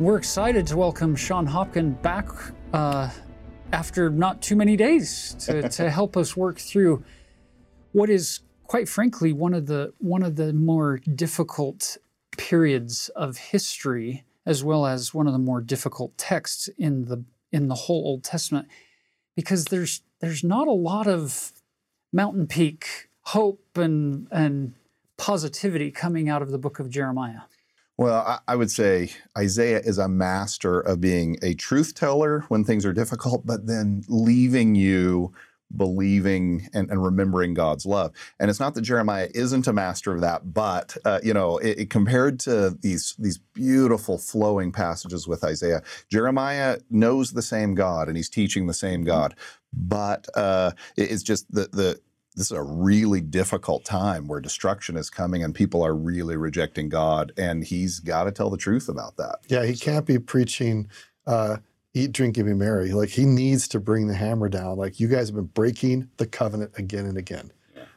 We're excited to welcome Sean Hopkin back uh, after not too many days to, to help us work through what is, quite frankly, one of the one of the more difficult periods of history, as well as one of the more difficult texts in the in the whole Old Testament, because there's there's not a lot of mountain peak hope and and positivity coming out of the book of Jeremiah. Well, I, I, would say Isaiah is a master of being a truth teller when things are difficult, but then leaving you believing and, and remembering God's love. And it's not that Jeremiah isn't a master of that, but uh, you know, it, it, compared to these these beautiful flowing passages with Isaiah, Jeremiah knows the same God and he's teaching the same God. But uh, it, it's just the the this is a really difficult time where destruction is coming and people are really rejecting God, and he's got to tell the truth about that. Yeah, he can't be preaching. Uh, eat, drink, and be merry. Like he needs to bring the hammer down. Like you guys have been breaking the covenant again and again.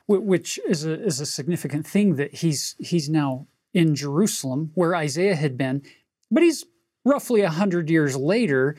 Which is a is a significant thing that he's he's now in Jerusalem where Isaiah had been, but he's roughly a hundred years later,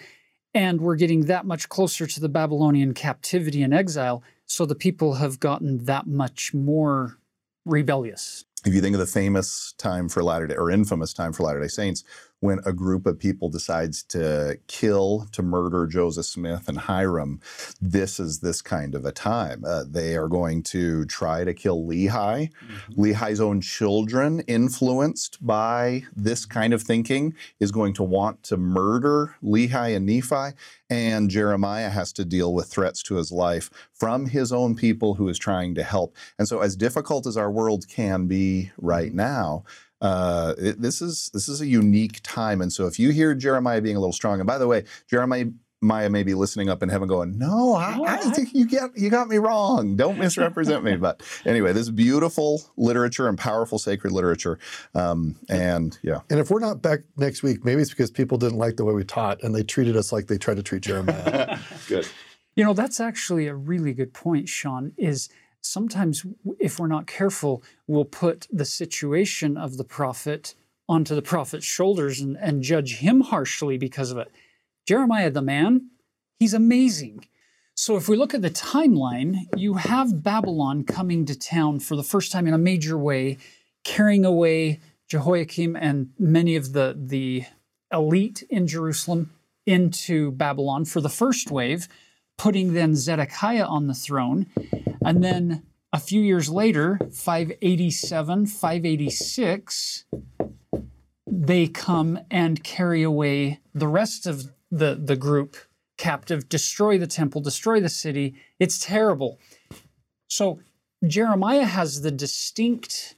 and we're getting that much closer to the Babylonian captivity and exile. So the people have gotten that much more rebellious. If you think of the famous time for Latter day or infamous time for Latter day Saints, when a group of people decides to kill, to murder Joseph Smith and Hyrum, this is this kind of a time. Uh, they are going to try to kill Lehi. Mm-hmm. Lehi's own children, influenced by this kind of thinking, is going to want to murder Lehi and Nephi. And Jeremiah has to deal with threats to his life from his own people who is trying to help. And so, as difficult as our world can be right mm-hmm. now, uh, it, this is this is a unique time, and so if you hear Jeremiah being a little strong, and by the way, Jeremiah Maya may be listening up in heaven going, No, I, I think you get you got me wrong. Don't misrepresent me. But anyway, this beautiful literature and powerful sacred literature. Um, and yeah. And if we're not back next week, maybe it's because people didn't like the way we taught and they treated us like they tried to treat Jeremiah. good. You know, that's actually a really good point, Sean, is sometimes if we're not careful, we'll put the situation of the prophet onto the prophet's shoulders and, and judge him harshly because of it. Jeremiah the man, he's amazing. So if we look at the timeline, you have Babylon coming to town for the first time in a major way, carrying away Jehoiakim and many of the, the elite in Jerusalem into Babylon for the first wave, putting then Zedekiah on the throne. And then a few years later, 587, 586, they come and carry away the rest of the, the group captive, destroy the temple, destroy the city. It's terrible. So Jeremiah has the distinct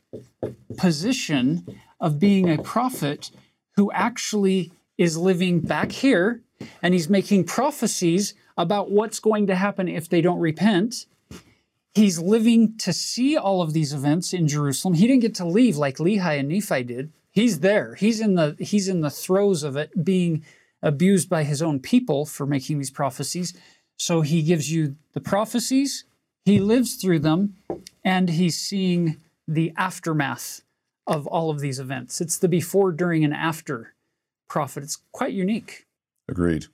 position of being a prophet who actually is living back here and he's making prophecies about what's going to happen if they don't repent he's living to see all of these events in Jerusalem. He didn't get to leave like Lehi and Nephi did. He's there. He's in the he's in the throes of it, being abused by his own people for making these prophecies. So he gives you the prophecies, he lives through them, and he's seeing the aftermath of all of these events. It's the before, during, and after prophet. It's quite unique. Agreed.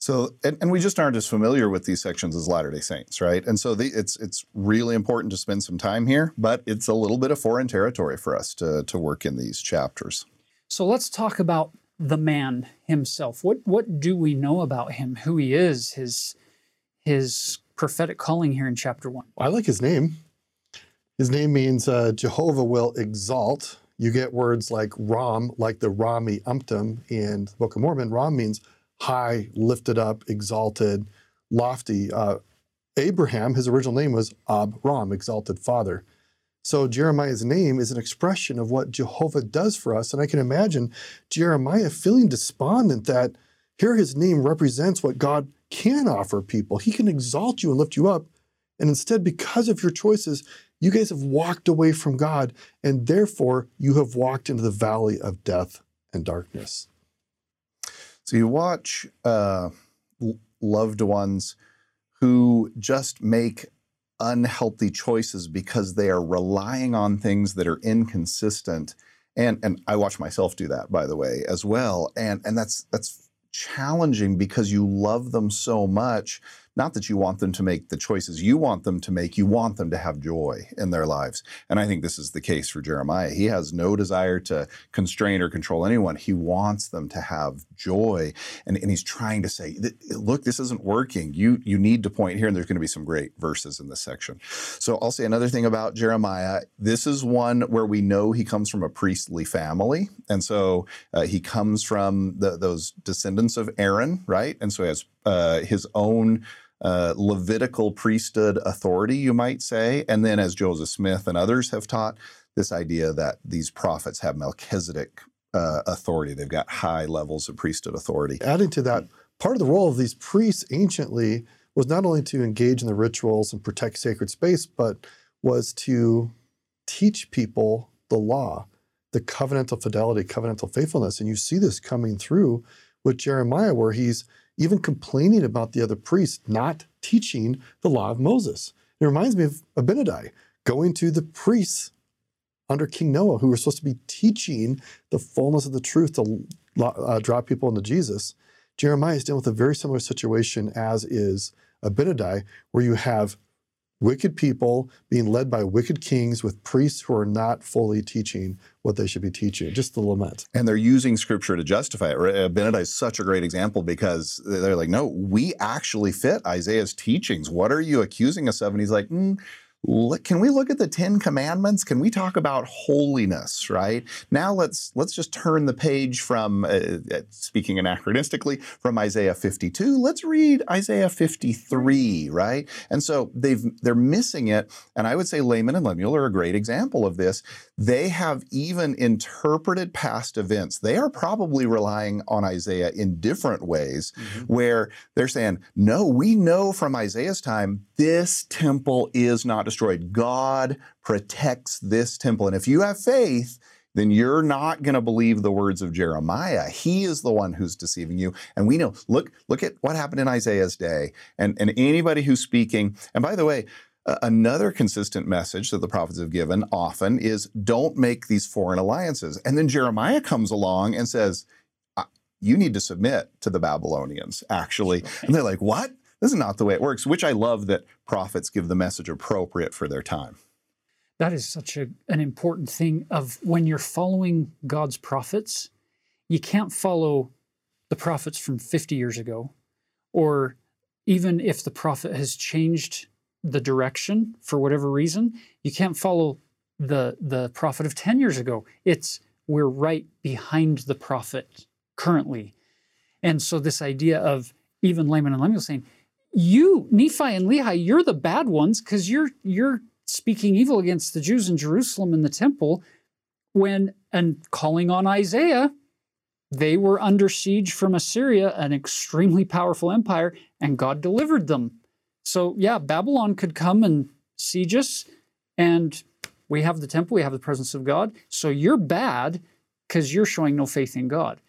So, and, and, we just aren't as familiar with these sections as Latter Day Saints, right? And so, the, it's it's really important to spend some time here, but it's a little bit of foreign territory for us to to work in these chapters. So let's talk about the man himself. What what do we know about him? Who he is? His his prophetic calling here in chapter one. I like his name. His name means uh, Jehovah will exalt. You get words like Ram, like the Rameumptom in the Book of Mormon. Ram means high, lifted up, exalted, lofty. Uh, Abraham, his original name was Abram, exalted father. So Jeremiah's name is an expression of what Jehovah does for us. And I can imagine Jeremiah feeling despondent that Here, his name represents what God can offer people. He can exalt you and lift you up. And instead, because of your choices, you guys have walked away from God, and therefore you have walked into the valley of death and darkness. So you watch uh, loved ones who just make unhealthy choices because they are relying on things that are inconsistent. And and I watch myself do that, by the way, as well. And and that's that's challenging because you love them so much not that you want them to make the choices you want them to make, you want them to have joy in their lives. And I think this is the case for Jeremiah. He has no desire to constrain or control anyone. He wants them to have joy. And, and he's trying to say, look, this isn't working. You, you need to point here. And there's going to be some great verses in this section. So I'll say another thing about Jeremiah. This is one where we know he comes from a priestly family. And so uh, he comes from the, those descendants of Aaron, right? And so he has uh, his own uh, Levitical priesthood authority, you might say. And then, as Joseph Smith and others have taught, this idea that these prophets have Melchizedek uh, authority. They've got high levels of priesthood authority. Adding to that, part of the role of these priests anciently was not only to engage in the rituals and protect sacred space, but was to teach people the law, the covenantal fidelity, covenantal faithfulness. And you see this coming through with Jeremiah, where he's even complaining about the other priests not teaching the law of Moses. It reminds me of Abinadi going to the priests under King Noah who were supposed to be teaching the fullness of the truth to uh, draw people into Jesus. Jeremiah is dealing with a very similar situation as is Abinadi, where you have wicked people being led by wicked kings with priests who are not fully teaching what they should be teaching. Just the lament. And they're using scripture to justify it. Uh, Abinadi is such a great example because they're like, no, we actually fit Isaiah's teachings. What are you accusing us of? And he's like, mm, can we look at the 10 commandments? Can we talk about holiness right? Now let's let's just turn the page from uh, uh speaking anachronistically from isaiah 52 let's read isaiah 53 right? And so they've they're missing it and i would say Laman and lemuel are a great example of this. They have even interpreted past events. They are probably relying on isaiah in different ways mm-hmm. where they're saying no we know from isaiah's time this temple is not destroyed. God protects this temple. And if you have faith, then you're not going to believe the words of Jeremiah. He is the one who's deceiving you. And we know, look, look at what happened in Isaiah's day. And, and anybody who's speaking, and by the way, another consistent message that the prophets have given often is don't make these foreign alliances. And then Jeremiah comes along and says, you need to submit to the Babylonians, actually. And they're like, what? This is not the way it works, which I love that prophets give the message appropriate for their time. That is such a, an important thing of when you're following God's prophets, you can't follow the prophets from 50 years ago, or even if the prophet has changed the direction for whatever reason, you can't follow the the prophet of 10 years ago. It's we're right behind the prophet currently. And so this idea of even Laman and Lemuel saying, you, Nephi and Lehi, you're the bad ones because you're you're speaking evil against the Jews in Jerusalem and the temple when and calling on Isaiah. They were under siege from Assyria, an extremely powerful empire, and God delivered them. So, yeah, Babylon could come and siege us, and we have the temple, we have the presence of God. So, you're bad because you're showing no faith in God.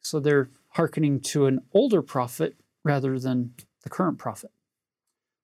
So, they're hearkening to an older prophet rather than the current prophet.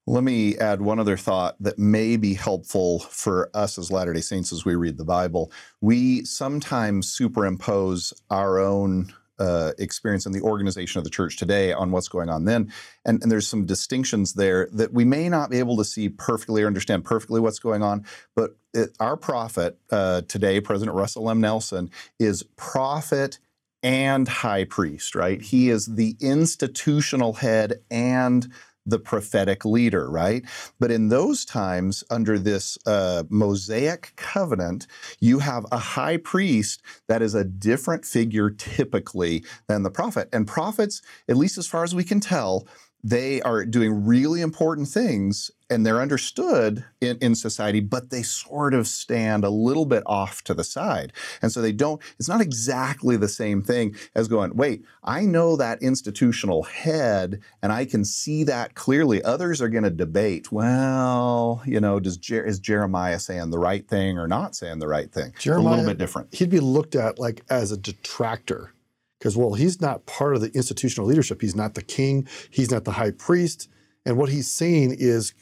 Let me add one other thought that may be helpful for us as Latter day Saints as we read the Bible. We sometimes superimpose our own uh, experience in the organization of the church today on what's going on then. And, and, there's some distinctions there that we may not be able to see perfectly or understand perfectly what's going on. But it, our prophet uh, today, President Russell M. Nelson, is prophet and high priest, right? He is the institutional head and the prophetic leader, right? But in those times, under this uh, Mosaic covenant, you have a high priest that is a different figure typically than the prophet. And prophets, at least as far as we can tell, they are doing really important things and they're understood in, in society, but they sort of stand a little bit off to the side. And so they don't, it's not exactly the same thing as going, wait, I know that institutional head and I can see that clearly. Others are going to debate, well, you know, does Jer- is Jeremiah saying the right thing or not saying the right thing? Jeremiah, a little bit different. He'd be looked at like as a detractor because, well, he's not part of the institutional leadership. He's not the king, he's not the high priest. And what he's saying is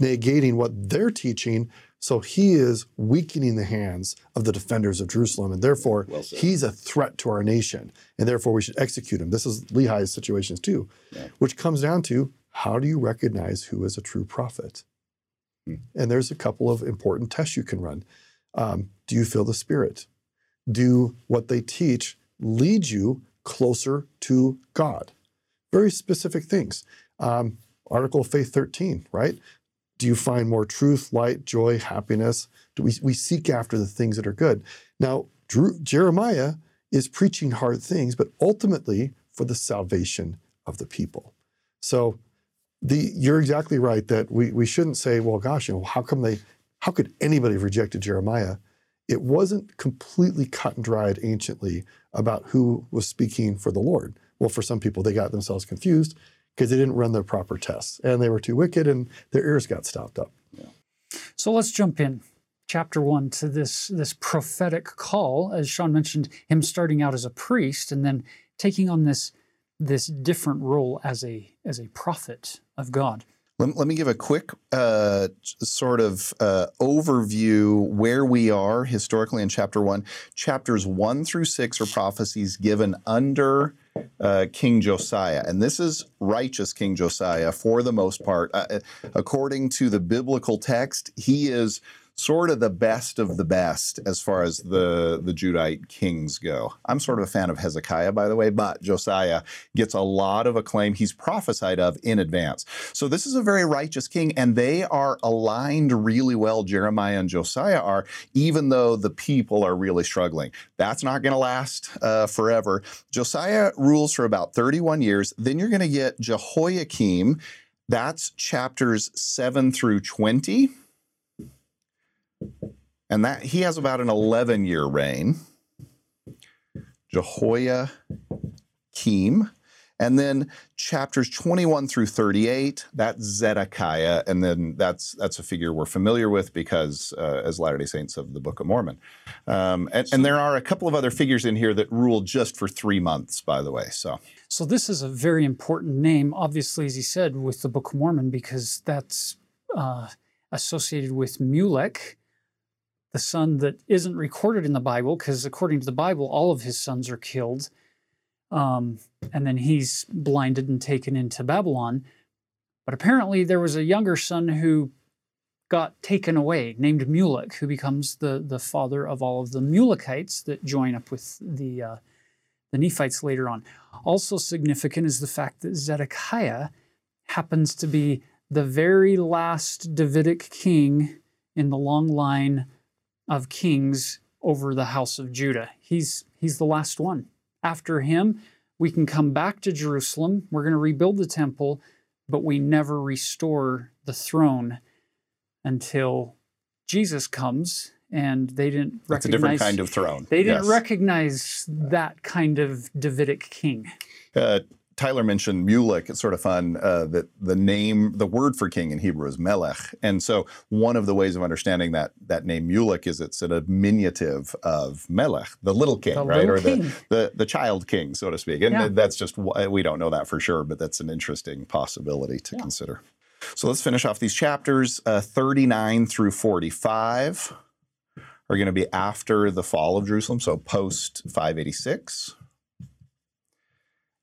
negating what they're teaching. So he is weakening the hands of the defenders of Jerusalem. And therefore, Well he's a threat to our nation. And therefore, we should execute him. This is Lehi's situations too, Yeah. which comes down to how do you recognize who is a true prophet? Hmm. And there's a couple of important tests you can run. Um, do you feel the Spirit? Do what they teach lead you closer to God? Very specific things. Um, Article of Faith 13, right? Do you find more truth, light, joy, happiness? Do we, we seek after the things that are good? Now, Drew, Jeremiah is preaching hard things, but ultimately for the salvation of the people. So the you're exactly right that we, we shouldn't say, well, gosh, you know, how come they how could anybody have rejected Jeremiah? It wasn't completely cut and dried anciently about who was speaking for the Lord. Well, for some people, they got themselves confused because they didn't run their proper tests and they were too wicked and their ears got stopped up. So let's jump in, chapter one, to this this prophetic call, as Sean mentioned, him starting out as a priest and then taking on this this different role as a as a prophet of God. Let, let me give a quick uh, sort of uh, overview where we are historically in chapter one. Chapters one through six are prophecies given under uh, King Josiah. And this is righteous King Josiah for the most part. Uh, according to the biblical text, he is sort of the best of the best as far as the, the Judite kings go. I'm sort of a fan of Hezekiah, by the way, but Josiah gets a lot of acclaim. He's prophesied of in advance. So this is a very righteous king, and they are aligned really well, Jeremiah and Josiah are, even though the people are really struggling. That's not going to last uh, forever. Josiah rules for about 31 years. Then you're going to get Jehoiakim. That's chapters 7 through 20 and that he has about an 11 year reign. Jehoiakim, and then chapters 21 through 38, that's Zedekiah, and then that's that's a figure we're familiar with because uh, as Latter Day Saints of the Book of Mormon, um, and, and there are a couple of other figures in here that rule just for three months, by the way. So So this is a very important name, obviously, as he said, with the Book of Mormon, because that's uh, associated with Mulek, the son that isn't recorded in the Bible, because according to the Bible, all of his sons are killed. Um, and then he's blinded and taken into Babylon. But apparently, there was a younger son who got taken away, named Mulek, who becomes the, the father of all of the Mulekites that join up with the, uh, the Nephites later on. Also significant is the fact that Zedekiah happens to be the very last Davidic king in the long line of kings over the house of Judah. He's he's the last one. After him, we can come back to Jerusalem. We're going to rebuild the temple, but we never restore the throne until Jesus comes and they didn't that's a different kind of throne. they didn't Yes. recognize that kind of Davidic king. Uh, Tyler mentioned Mulek. It's sort of fun uh, that the name, the word for king in Hebrew is Melech, and so one of the ways of understanding that that name Mulek is it's a diminutive of Melech, the little king, The right, little or king. the, the the child king, so to speak. And Yeah. that's just we don't know that for sure, but that's an interesting possibility to consider. So let's finish off these chapters. Uh, Thirty-nine through forty-five are going to be after the fall of Jerusalem, so post five eighty-six.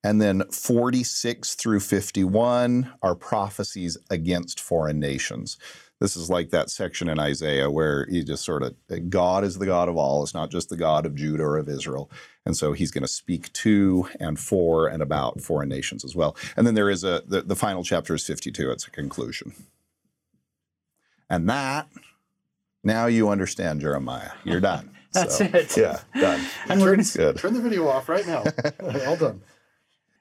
And then 46 through 51 are prophecies against foreign nations. This is like that section in Isaiah where you just sort of, God is the God of all. It's not just the God of Judah or of Israel. And so he's going to speak to and for and about foreign nations as well. And then there is a, the, the final chapter is 52. It's a conclusion. And that, now you understand Jeremiah. You're done. That's So, it. Yeah, done. And we're gonna Good. Turn the video off right now. All done.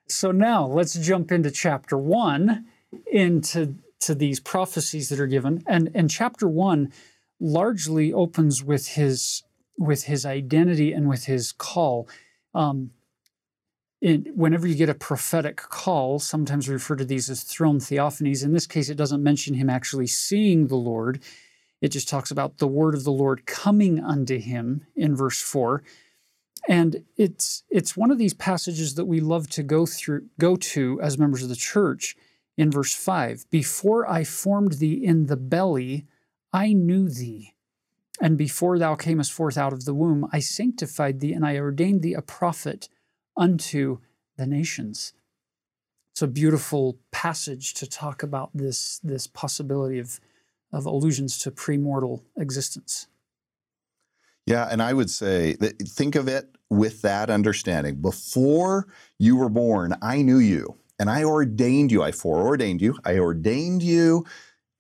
So now let's jump into chapter one, into to these prophecies that are given, and and chapter one largely opens with his with his identity and with his call. Um, whenever you get a prophetic call, sometimes we refer to these as throne theophanies. In this case, it doesn't mention him actually seeing the Lord. It just talks about the word of the Lord coming unto him in verse 4. And it's it's one of these passages that we love to go through go to as members of the church in verse 5. Before I formed thee in the belly, I knew thee. And before thou camest forth out of the womb, I sanctified thee and I ordained thee a prophet unto the nations. It's a beautiful passage to talk about this, this possibility of, of allusions to premortal existence. Yeah, and I would say that think of it with that understanding. Before you were born, I knew you and I ordained you. I foreordained you. I ordained you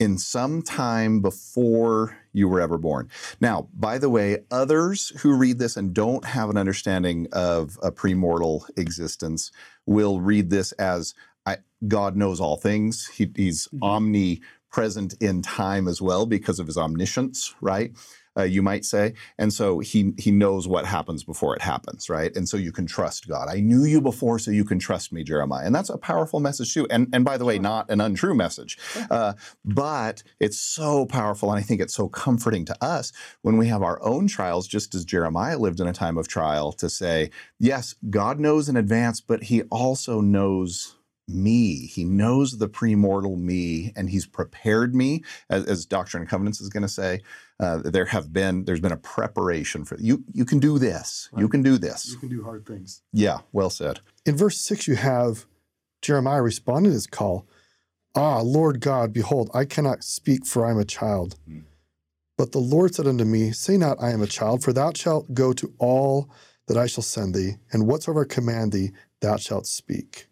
in some time before you were ever born. Now, by the way, others who read this and don't have an understanding of a premortal existence will read this as I, God knows all things. He, he's mm-hmm. omnipresent in time as well because of his omniscience, right? Uh, you might say. And so he he knows what happens before it happens, right? And so you can trust God. I knew you before, so you can trust me, Jeremiah. And that's a powerful message too. And and by the way, not an untrue message, uh, but it's so powerful, and I think it's so comforting to us when we have our own trials, just as Jeremiah lived in a time of trial, to say, yes, God knows in advance, but He also knows me. He knows the premortal me, and he's prepared me, as, as Doctrine and Covenants is going to say. Uh, there have been there's been a preparation for you. You can do this. Right. You can do this. You can do hard things. Yeah, well said. In verse six, you have Jeremiah responding to his call. Ah, Lord God, behold, I cannot speak, for I am a child. Hmm. But the Lord said unto me, Say not, I am a child, for thou shalt go to all that I shall send thee, and whatsoever I command thee, thou shalt speak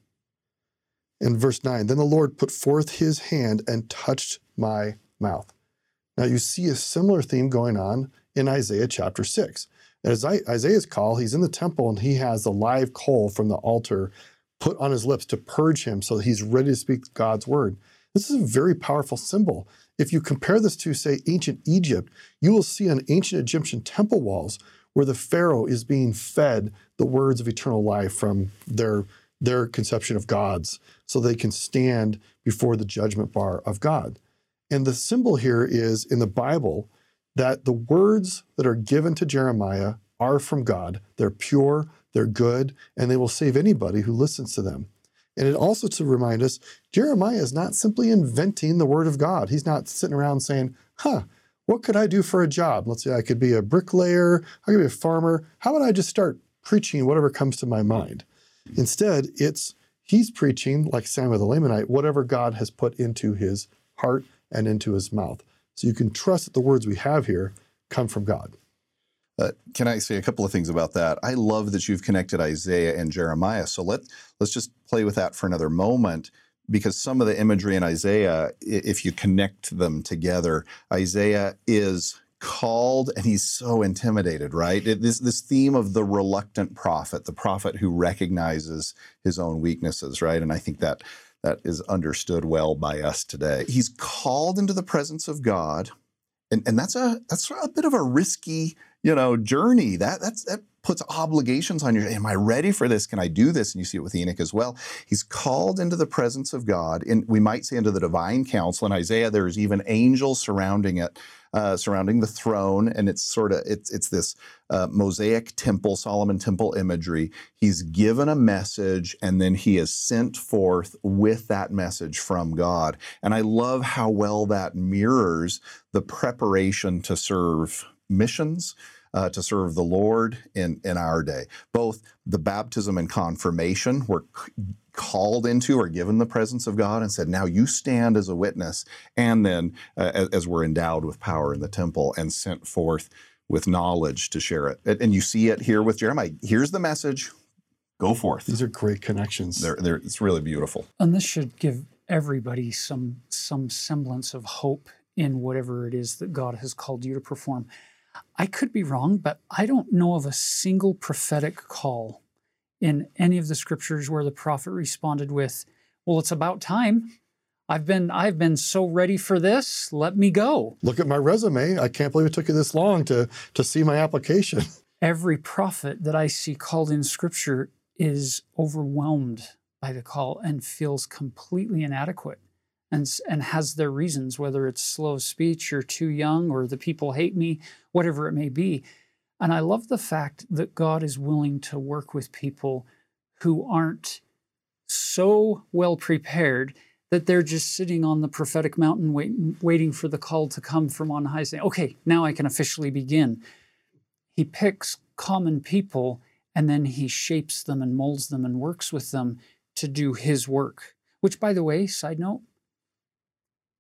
in verse 9 Then the Lord put forth his hand and touched my mouth. Now you see a similar theme going on in Isaiah chapter 6. As Isaiah's call, he's in the temple and he has the live coal from the altar put on his lips to purge him so that he's ready to speak God's word. This is a very powerful symbol. If you compare this to, say, ancient Egypt, you will see on ancient Egyptian temple walls where the Pharaoh is being fed the words of eternal life from their their conception of gods so they can stand before the judgment bar of God. And the symbol here is in the Bible that the words that are given to Jeremiah are from God. They're pure, they're good, and they will save anybody who listens to them. And it also to remind us Jeremiah is not simply inventing the word of God. He's not sitting around saying, huh, what could I do for a job? Let's say I could be a bricklayer, I could be a farmer. How about I just start preaching whatever comes to my mind? Instead, it's he's preaching, like Samuel the Lamanite, whatever God has put into his heart and into his mouth. So you can trust that the words we have here come from God. Uh, can I say a couple of things about that? I love that you've connected Isaiah and Jeremiah. So let let's just play with that for another moment, because some of the imagery in Isaiah, if you connect them together, Isaiah is called and he's so intimidated right it, this this theme of the reluctant prophet the prophet who recognizes his own weaknesses right and i think that that is understood well by us today. He's called into the presence of god and and that's a that's a bit of a risky you know journey that that's that puts obligations on you am i ready for this can i do this and you see it with enoch as well he's called into the presence of god and we might say into the divine council in isaiah there's even angels surrounding it uh, surrounding the throne, and it's sort of it's it's this uh, mosaic temple, Solomon temple imagery. He's given a message, and then he is sent forth with that message from God. And I love how well that mirrors the preparation to serve missions. Uh, to serve the Lord in, in our day. Both the baptism and confirmation were called into or given the presence of God and said, Now you stand as a witness. And then, uh, as, as, we're endowed with power in the temple and sent forth with knowledge to share it. And you see it here with Jeremiah. Here's the message go forth. These are great connections. They're, they're, it's really beautiful. And this should give everybody some, some semblance of hope in whatever it is that God has called you to perform. I could be wrong, but I don't know of a single prophetic call in any of the scriptures where the prophet responded with, Well, it's about time. I've been I've been so ready for this. Let me go. Look at my resume. I can't believe it took you this long to to see my application. Every prophet that I see called in scripture is overwhelmed by the call and feels completely inadequate and, and has their reasons, whether it's slow speech or too young or the people hate me, whatever it may be. And I love the fact that God is willing to work with people who aren't so well prepared that they're just sitting on the prophetic mountain waiting, waiting for the call to come from on high, saying, okay, now I can officially begin. He picks common people and then he shapes them and molds them and works with them to do his work. Which, by the way, side note,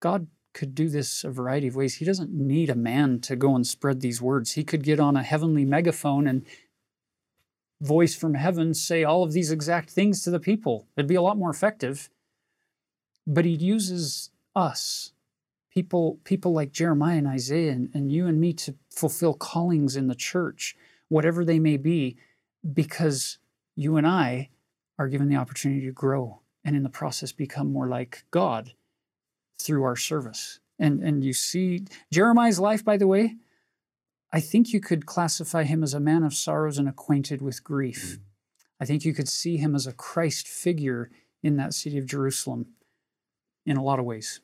God could do this a variety of ways. He doesn't need a man to go and spread these words. He could get on a heavenly megaphone and voice from heaven say all of these exact things to the people. It'd be a lot more effective. But he uses us, people, people like Jeremiah and Isaiah and, and you and me to fulfill callings in the church, whatever they may be, because you and I are given the opportunity to grow and in the process become more like God through our service. And, and you see Jeremiah's life, by the way, I think you could classify him as a man of sorrows and acquainted with grief. Mm. I think you could see him as a Christ figure in that city of Jerusalem in a lot of ways.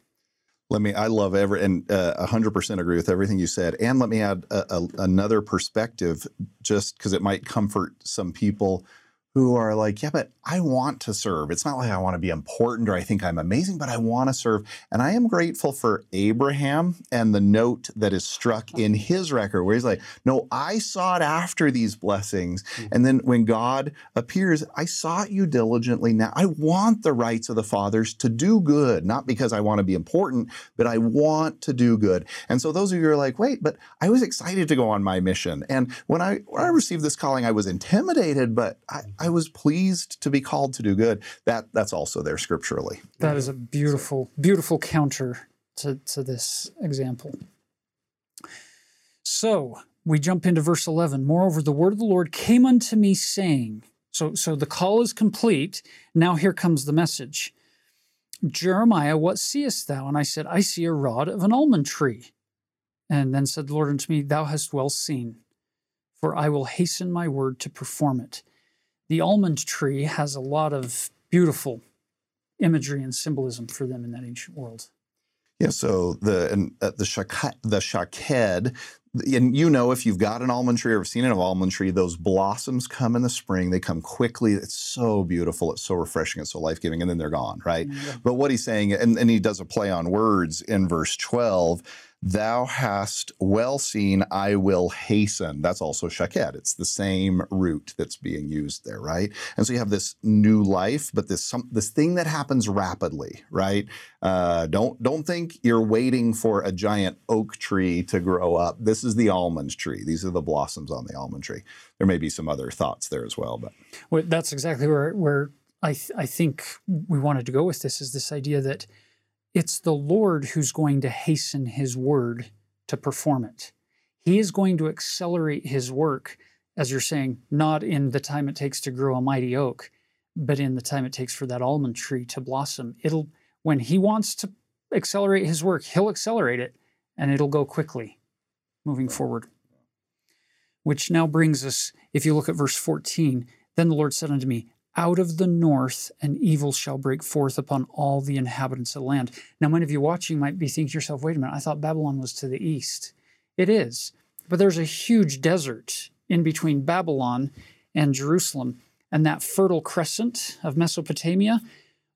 Let me, I love every, and uh, 100% agree with everything you said. And let me add a, a, another perspective, just because it might comfort some people who are like, yeah, but I want to serve. It's not like I want to be important or I think I'm amazing, but I want to serve. And I am grateful for Abraham and the note that is struck in his record where he's like, no, I sought after these blessings. Mm-hmm. And then when God appears, I sought you diligently. Now I want the rights of the fathers to do good, not because I want to be important, but I want to do good. And so those of you are like, wait, but I was excited to go on my mission. And when I, when I received this calling, I was intimidated, but I, I was pleased to be called to do good. That that's also there scripturally. That is a beautiful, beautiful counter to, to this example. So we jump into verse 11. Moreover, the word of the Lord came unto me, saying, so, so the call is complete. Now here comes the message. Jeremiah, what seest thou? And I said, I see a rod of an almond tree. And then said the Lord unto me, Thou hast well seen, for I will hasten my word to perform it the almond tree has a lot of beautiful imagery and symbolism for them in that ancient world. Yeah, so the and, uh, the shaked, the shaked, and you know if you've got an almond tree or have seen an almond tree, those blossoms come in the spring. They come quickly. It's so beautiful. It's so refreshing. It's so life giving, and then they're gone, right? Yeah. But what he's saying, and, and he does a play on words in verse twelve Thou hast well seen, I will hasten. That's also shaked. It's the same root that's being used there, right? And so you have this new life, but this some, this thing that happens rapidly, right? Uh, don't don't think you're waiting for a giant oak tree to grow up. This is the almond tree. These are the blossoms on the almond tree. There may be some other thoughts there as well, but well, that's exactly where where I th- I think we wanted to go with this is this idea that it's the Lord who's going to hasten his word to perform it. He is going to accelerate his work, as you're saying, not in the time it takes to grow a mighty oak, but in the time it takes for that almond tree to blossom. It'll when he wants to accelerate his work, he'll accelerate it and it'll go quickly moving forward. Which now brings us, if you look at verse 14, then the Lord said unto me, out of the north and evil shall break forth upon all the inhabitants of the land. Now, many of you watching might be thinking to yourself, wait a minute, I thought Babylon was to the east. It is, but there's a huge desert in between Babylon and Jerusalem. And that fertile crescent of Mesopotamia,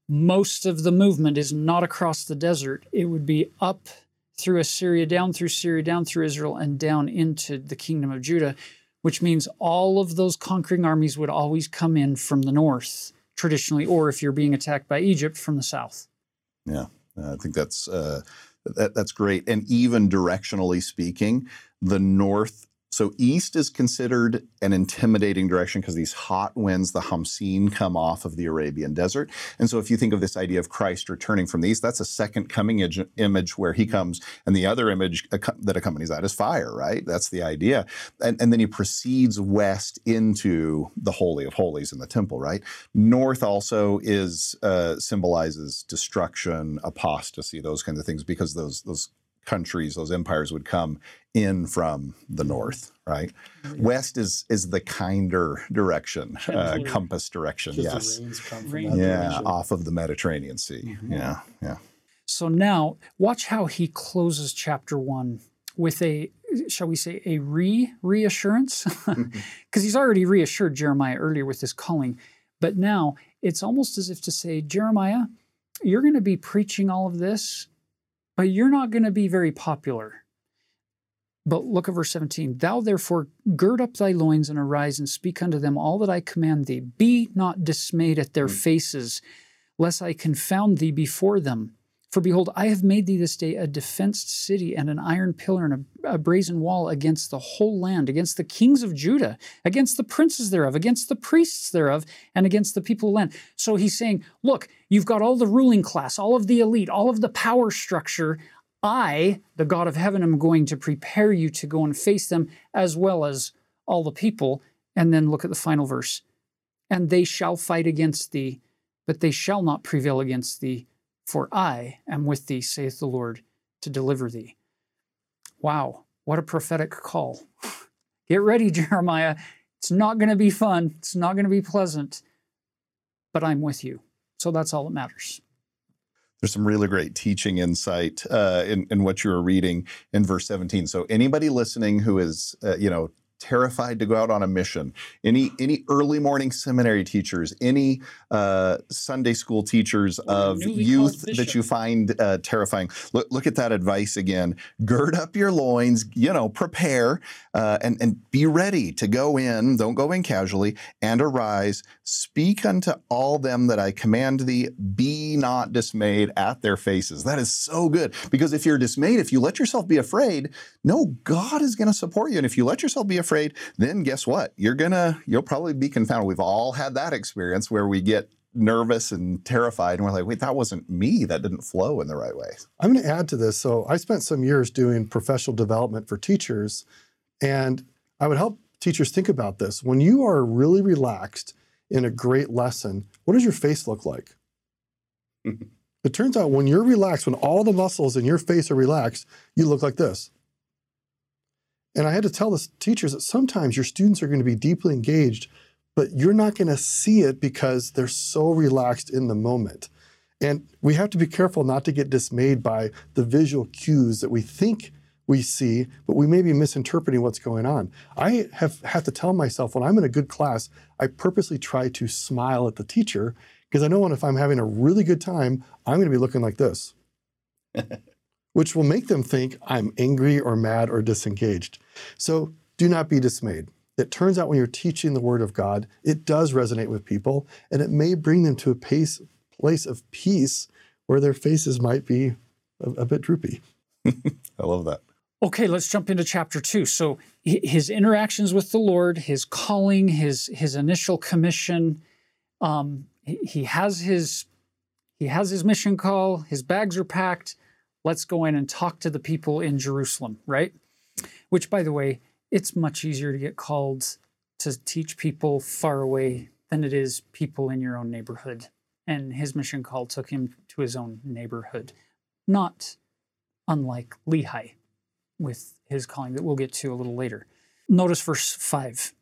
most of the movement is not across the desert. It would be up through Assyria, down through Syria, down through Israel, and down into the kingdom of Judah which means all of those conquering armies would always come in from the north traditionally, or if you're being attacked by Egypt, from the south. Yeah, I think that's uh, that, that's great. And even directionally speaking, the north So east is considered an intimidating direction because these hot winds, the Hamsin, come off of the Arabian desert. And so if you think of this idea of Christ returning from the east, that's a second coming image where he comes, and the other image that accompanies that is fire, right? That's the idea. And, and then he proceeds west into the Holy of Holies in the temple, right? North also is uh, symbolizes destruction, apostasy, those kinds of things, because those those countries, those empires would come in from the north, right? Mm-hmm. West is is the kinder direction, uh, compass direction. yes, yeah, direction. off of the Mediterranean Sea. Mm-hmm. Yeah, yeah. So now, watch how he closes chapter one with a, shall we say, a re reassurance, because he's already reassured Jeremiah earlier with his calling, but now it's almost as if to say, Jeremiah, you're going to be preaching all of this but you're not going to be very popular. But look at verse 17. Thou therefore gird up thy loins and arise and speak unto them all that I command thee. Be not dismayed at their hmm. faces, lest I confound thee before them. For behold, I have made thee this day a defenced city and an iron pillar and a, a, brazen wall against the whole land, against the kings of Judah, against the princes thereof, against the priests thereof, and against the people of the land. So he's saying, Look, you've got all the ruling class, all of the elite, all of the power structure. I, the God of heaven, am going to prepare you to go and face them, as well as all the people. And then look at the final verse. And they shall fight against thee, but they shall not prevail against thee for I am with thee, saith the Lord, to deliver thee. Wow, what a prophetic call. Get ready, Jeremiah. It's not going to be fun, it's not going to be pleasant, but I'm with you. So that's all that matters. There's some really great teaching insight uh, in, in what you were reading in verse 17. So anybody listening who is, uh, you know, terrified to go out on a mission. Any any early morning seminary teachers, any uh, Sunday school teachers of youth that you find uh, terrifying. Look look at that advice again. Gird up your loins. You know, prepare uh, and and be ready to go in. Don't go in casually. And arise. Speak unto all them that I command thee. Be not dismayed at their faces. That is so good because if you're dismayed, if you let yourself be afraid, no, God is going to support you. And if you let yourself be afraid, then guess what? You're gonna, you'll probably be confounded. We've all had that experience where we get nervous and terrified and we're like wait that wasn't me that didn't flow in the right way i'm going to add to this so i spent some years doing professional development for teachers and i would help teachers think about this when you are really relaxed in a great lesson what does your face look like it turns out when you're relaxed when all the muscles in your face are relaxed you look like this and I had to tell the teachers that sometimes your students are going to be deeply engaged, but you're not going to see it because they're so relaxed in the moment. And we have to be careful not to get dismayed by the visual cues that we think we see, but we may be misinterpreting what's going on. I have had to tell myself when I'm in a good class, I purposely try to smile at the teacher because I know if I'm having a really good time, I'm going to be looking like this. which will make them think I'm angry or mad or disengaged. So do not be dismayed. It turns out when you're teaching the Word of God, it does resonate with people, and it may bring them to a pace, place of peace where their faces might be a, a bit droopy. I love that. Okay, let's jump into chapter two. So his interactions with the Lord, his calling, his his initial commission. Um, he, has his he has his mission call. His bags are packed let's go in and talk to the people in Jerusalem, right? Which, by the way, it's much easier to get called to teach people far away than it is people in your own neighborhood. And his mission call took him to his own neighborhood, not unlike Lehi with his calling that we'll get to a little later. Notice verse 5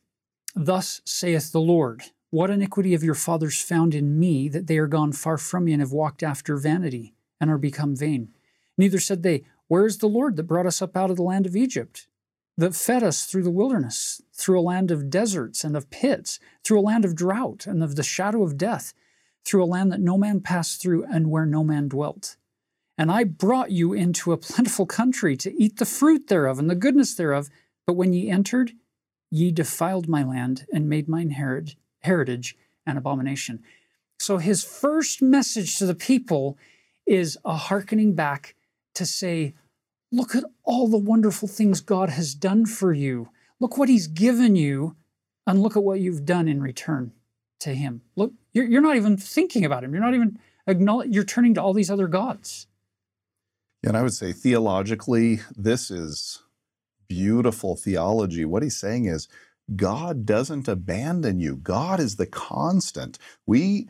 Thus saith the Lord, What iniquity of your fathers found in me that they are gone far from me and have walked after vanity and are become vain? Neither said they, Where is the Lord that brought us up out of the land of Egypt, that fed us through the wilderness, through a land of deserts and of pits, through a land of drought and of the shadow of death, through a land that no man passed through and where no man dwelt? And I brought you into a plentiful country to eat the fruit thereof and the goodness thereof. But when ye entered, ye defiled my land and made mine heritage and abomination. So his first message to the people is a hearkening back to say, Look at all the wonderful things God has done for you. look what he's given you and look at what you've done in return to him. Look, you're, you're not even thinking about him. You're not even acknowledging, you're turning to all these other gods. And I would say theologically, this is beautiful theology. What he's saying is God doesn't abandon you. God is the constant. We,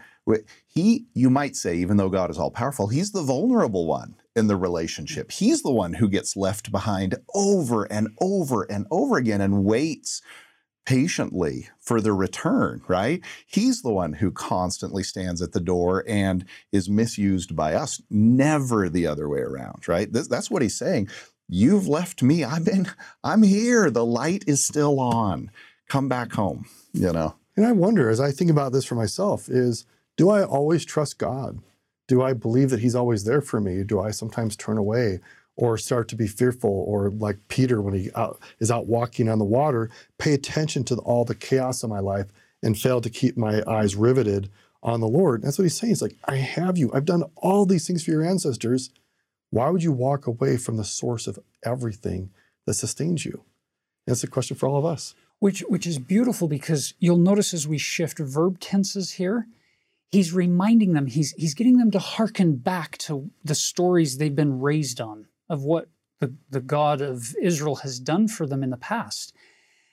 he you might say even though God is all powerful, he's the vulnerable one in the relationship. He's the one who gets left behind over and over and over again and waits patiently for the return, right? He's the one who constantly stands at the door and is misused by us, never the other way around, right? That's what he's saying. You've left me. I've been, I'm here. The light is still on. Come back home, you know? And I wonder, as I think about this for myself, is do I always trust God? Do I believe that He's always there for me? Do I sometimes turn away? or start to be fearful, or like Peter when he out, is out walking on the water, pay attention to all the chaos of my life and fail to keep my eyes riveted on the Lord. That's what he's saying. He's like, I have you. I've done all these things for your ancestors. Why would you walk away from the source of everything that sustains you? That's a question for all of us. Which, which is beautiful because you'll notice as we shift verb tenses here, he's reminding them, he's, he's getting them to hearken back to the stories they've been raised on of what the, the God of Israel has done for them in the past.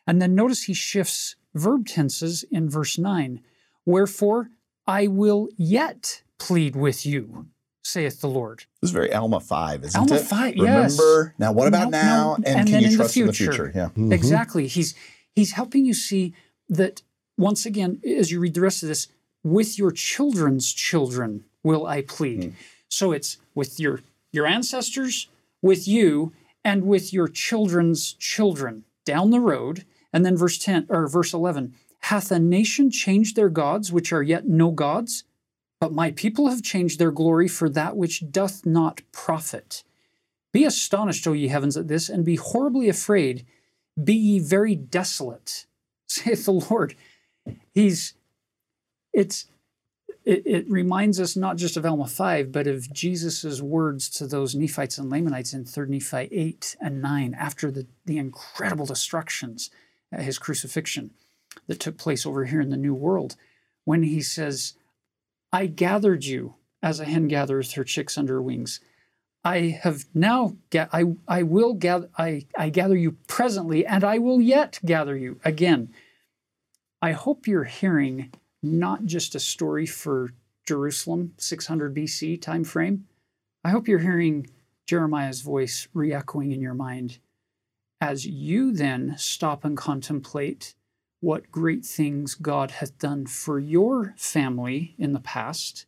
And then notice he shifts verb tenses in verse 9. Wherefore, I will yet plead with you, saith the Lord. This is very Alma 5, isn't it? Alma it? 5, Remember, now what about No, now? no, and, and can then you in the trust in the future. future? Yeah. Mhm. Exactly. He's he's helping you see that once again, as you read the rest of this, with your children's children will I plead. Mm. So it's with your your ancestors, with you, and with your children's children down the road. And then verse 10 or verse 11, hath a nation changed their gods, which are yet no gods? But my people have changed their glory for that which doth not profit. Be astonished, O ye heavens, at this, and be horribly afraid. Be ye very desolate, saith the Lord. He's it's it, it reminds us not just of Alma 5, but of Jesus' words to those Nephites and Lamanites in 3 Nephi 8 and 9 after the, the incredible destructions at his crucifixion that took place over here in the New World, when he says, I gathered you as a hen gathers her chicks under her wings. I have now ga- I I will gather I, I gather you presently, and I will yet gather you again. I hope you're hearing not just a story for Jerusalem, 600 BC time frame. I hope you're hearing Jeremiah's voice re-echoing in your mind as you then stop and contemplate what great things God hath done for your family in the past,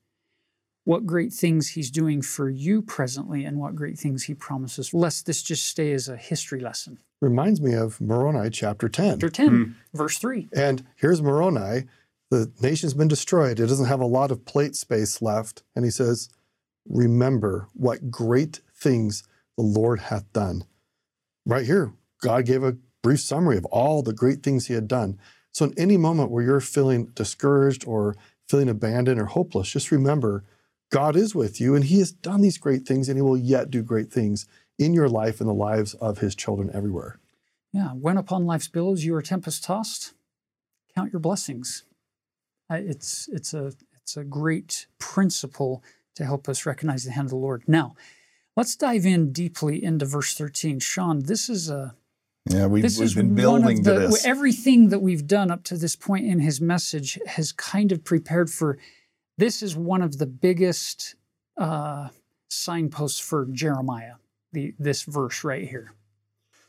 what great things He's doing for you presently, and what great things He promises, lest this just stay as a history lesson. Reminds me of Moroni chapter 10. Chapter 10, hmm. verse 3. And here's Moroni. The nation's been destroyed. It doesn't have a lot of plate space left. And he says, Remember what great things the Lord hath done. Right here, God gave a brief summary of all the great things he had done. So, in any moment where you're feeling discouraged or feeling abandoned or hopeless, just remember God is with you and he has done these great things and he will yet do great things in your life and the lives of his children everywhere. Yeah, when upon life's billows you are tempest tossed, count your blessings. Uh, it's it's a it's a great principle to help us recognize the hand of the Lord. Now, let's dive in deeply into verse 13. Sean, this is a Yeah, we've, this we've been one building of to the this. everything that we've done up to this point in his message has kind of prepared for this is one of the biggest uh, signposts for Jeremiah. The this verse right here.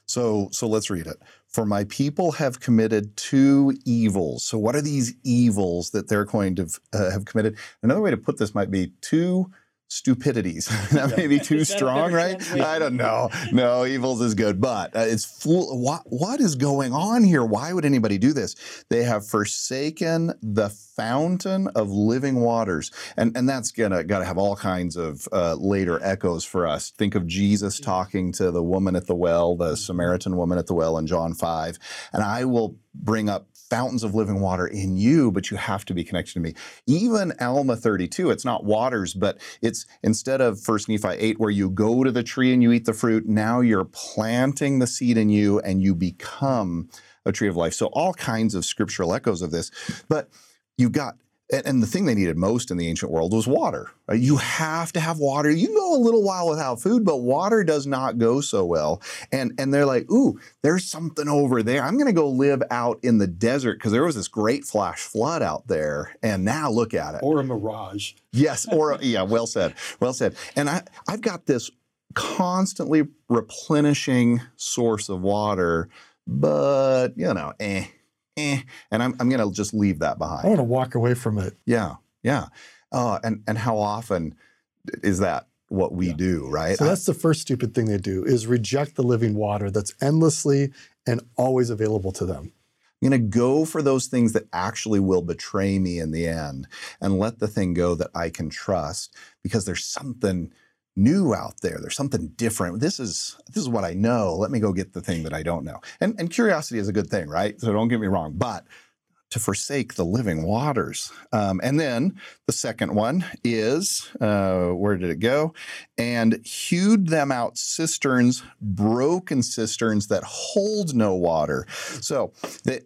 So, so let's read it. For my people have committed two evils. So, what are these evils that they're going to uh, have committed? Another way to put this might be two stupidities. that may be too Is that a strong, right? I don't know. No, evils is good, but uh, it's fool. What what is going on here? Why would anybody do this? They have forsaken the fountain of living waters, and and that's gonna gotta have all kinds of uh, later echoes for us. Think of Jesus talking to the woman at the well, the Samaritan woman at the well in John five, and I will bring up fountains of living water in you, but you have to be connected to me. Even Alma 32, it's not waters, but it's instead of First Nephi 8, where you go to the tree and you eat the fruit, now you're planting the seed in you and you become a tree of life. So all kinds of scriptural echoes of this. But you've got and, the thing they needed most in the ancient world was water. You have to have water. You can go a little while without food, but water does not go so well. And and they're like, ooh, there's something over there. I'm going to go live out in the desert because there was this great flash flood out there, and now look at it. Or a mirage. Yes, or yeah, well said, well said. And I I've got this constantly replenishing source of water, but you know, eh eh, and I'm, I'm going to just leave that behind. I want to walk away from it. Yeah, yeah. Uh, and and how often is that what we yeah. do, right? So that's the first stupid thing they do is reject the living water that's endlessly and always available to them. I'm going to go for those things that actually will betray me in the end and let the thing go that I can trust because there's something new out there. There's something different. This is this is what I know. Let me go get the thing that I don't know. And and curiosity is a good thing, right? So don't get me wrong. But to forsake the living waters. Um, and then the second one is uh, where did it go? And hewed them out cisterns, broken cisterns that hold no water. So that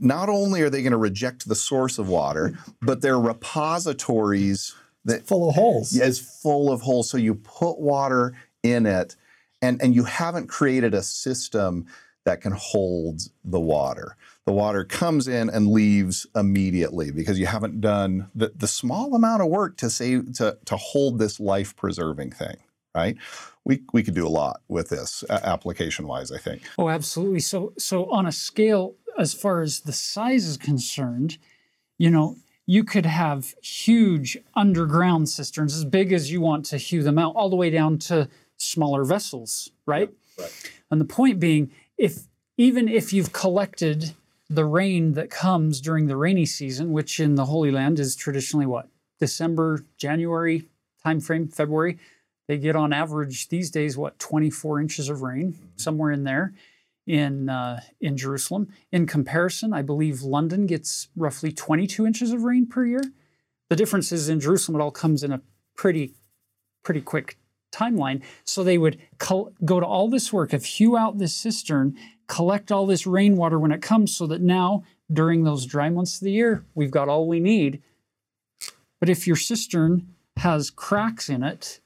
not only are they going to reject the source of water, but they're repositories that full of holes. Is full of holes. So you put water in it, and and you haven't created a system that can hold the water. The water comes in and leaves immediately because you haven't done the, the small amount of work to save to to hold this life preserving thing. Right? We we could do a lot with this uh, application wise. I think. Oh, absolutely. So so on a scale as far as the size is concerned, you know, you could have huge underground cisterns as big as you want to hew them out, all the way down to smaller vessels, right? Yeah, right. And the point being, if even if you've collected the rain that comes during the rainy season, which in the Holy Land is traditionally what December, January timeframe, February, they get on average these days what 24 inches of rain, mm-hmm. somewhere in there in uh, in Jerusalem. In comparison, I believe London gets roughly 22 inches of rain per year. The difference is in Jerusalem, it all comes in a pretty pretty quick timeline. So they would col- go to all this work of hew out this cistern, collect all this rainwater when it comes, so that now during those dry months of the year, we've got all we need. But if your cistern has cracks in it,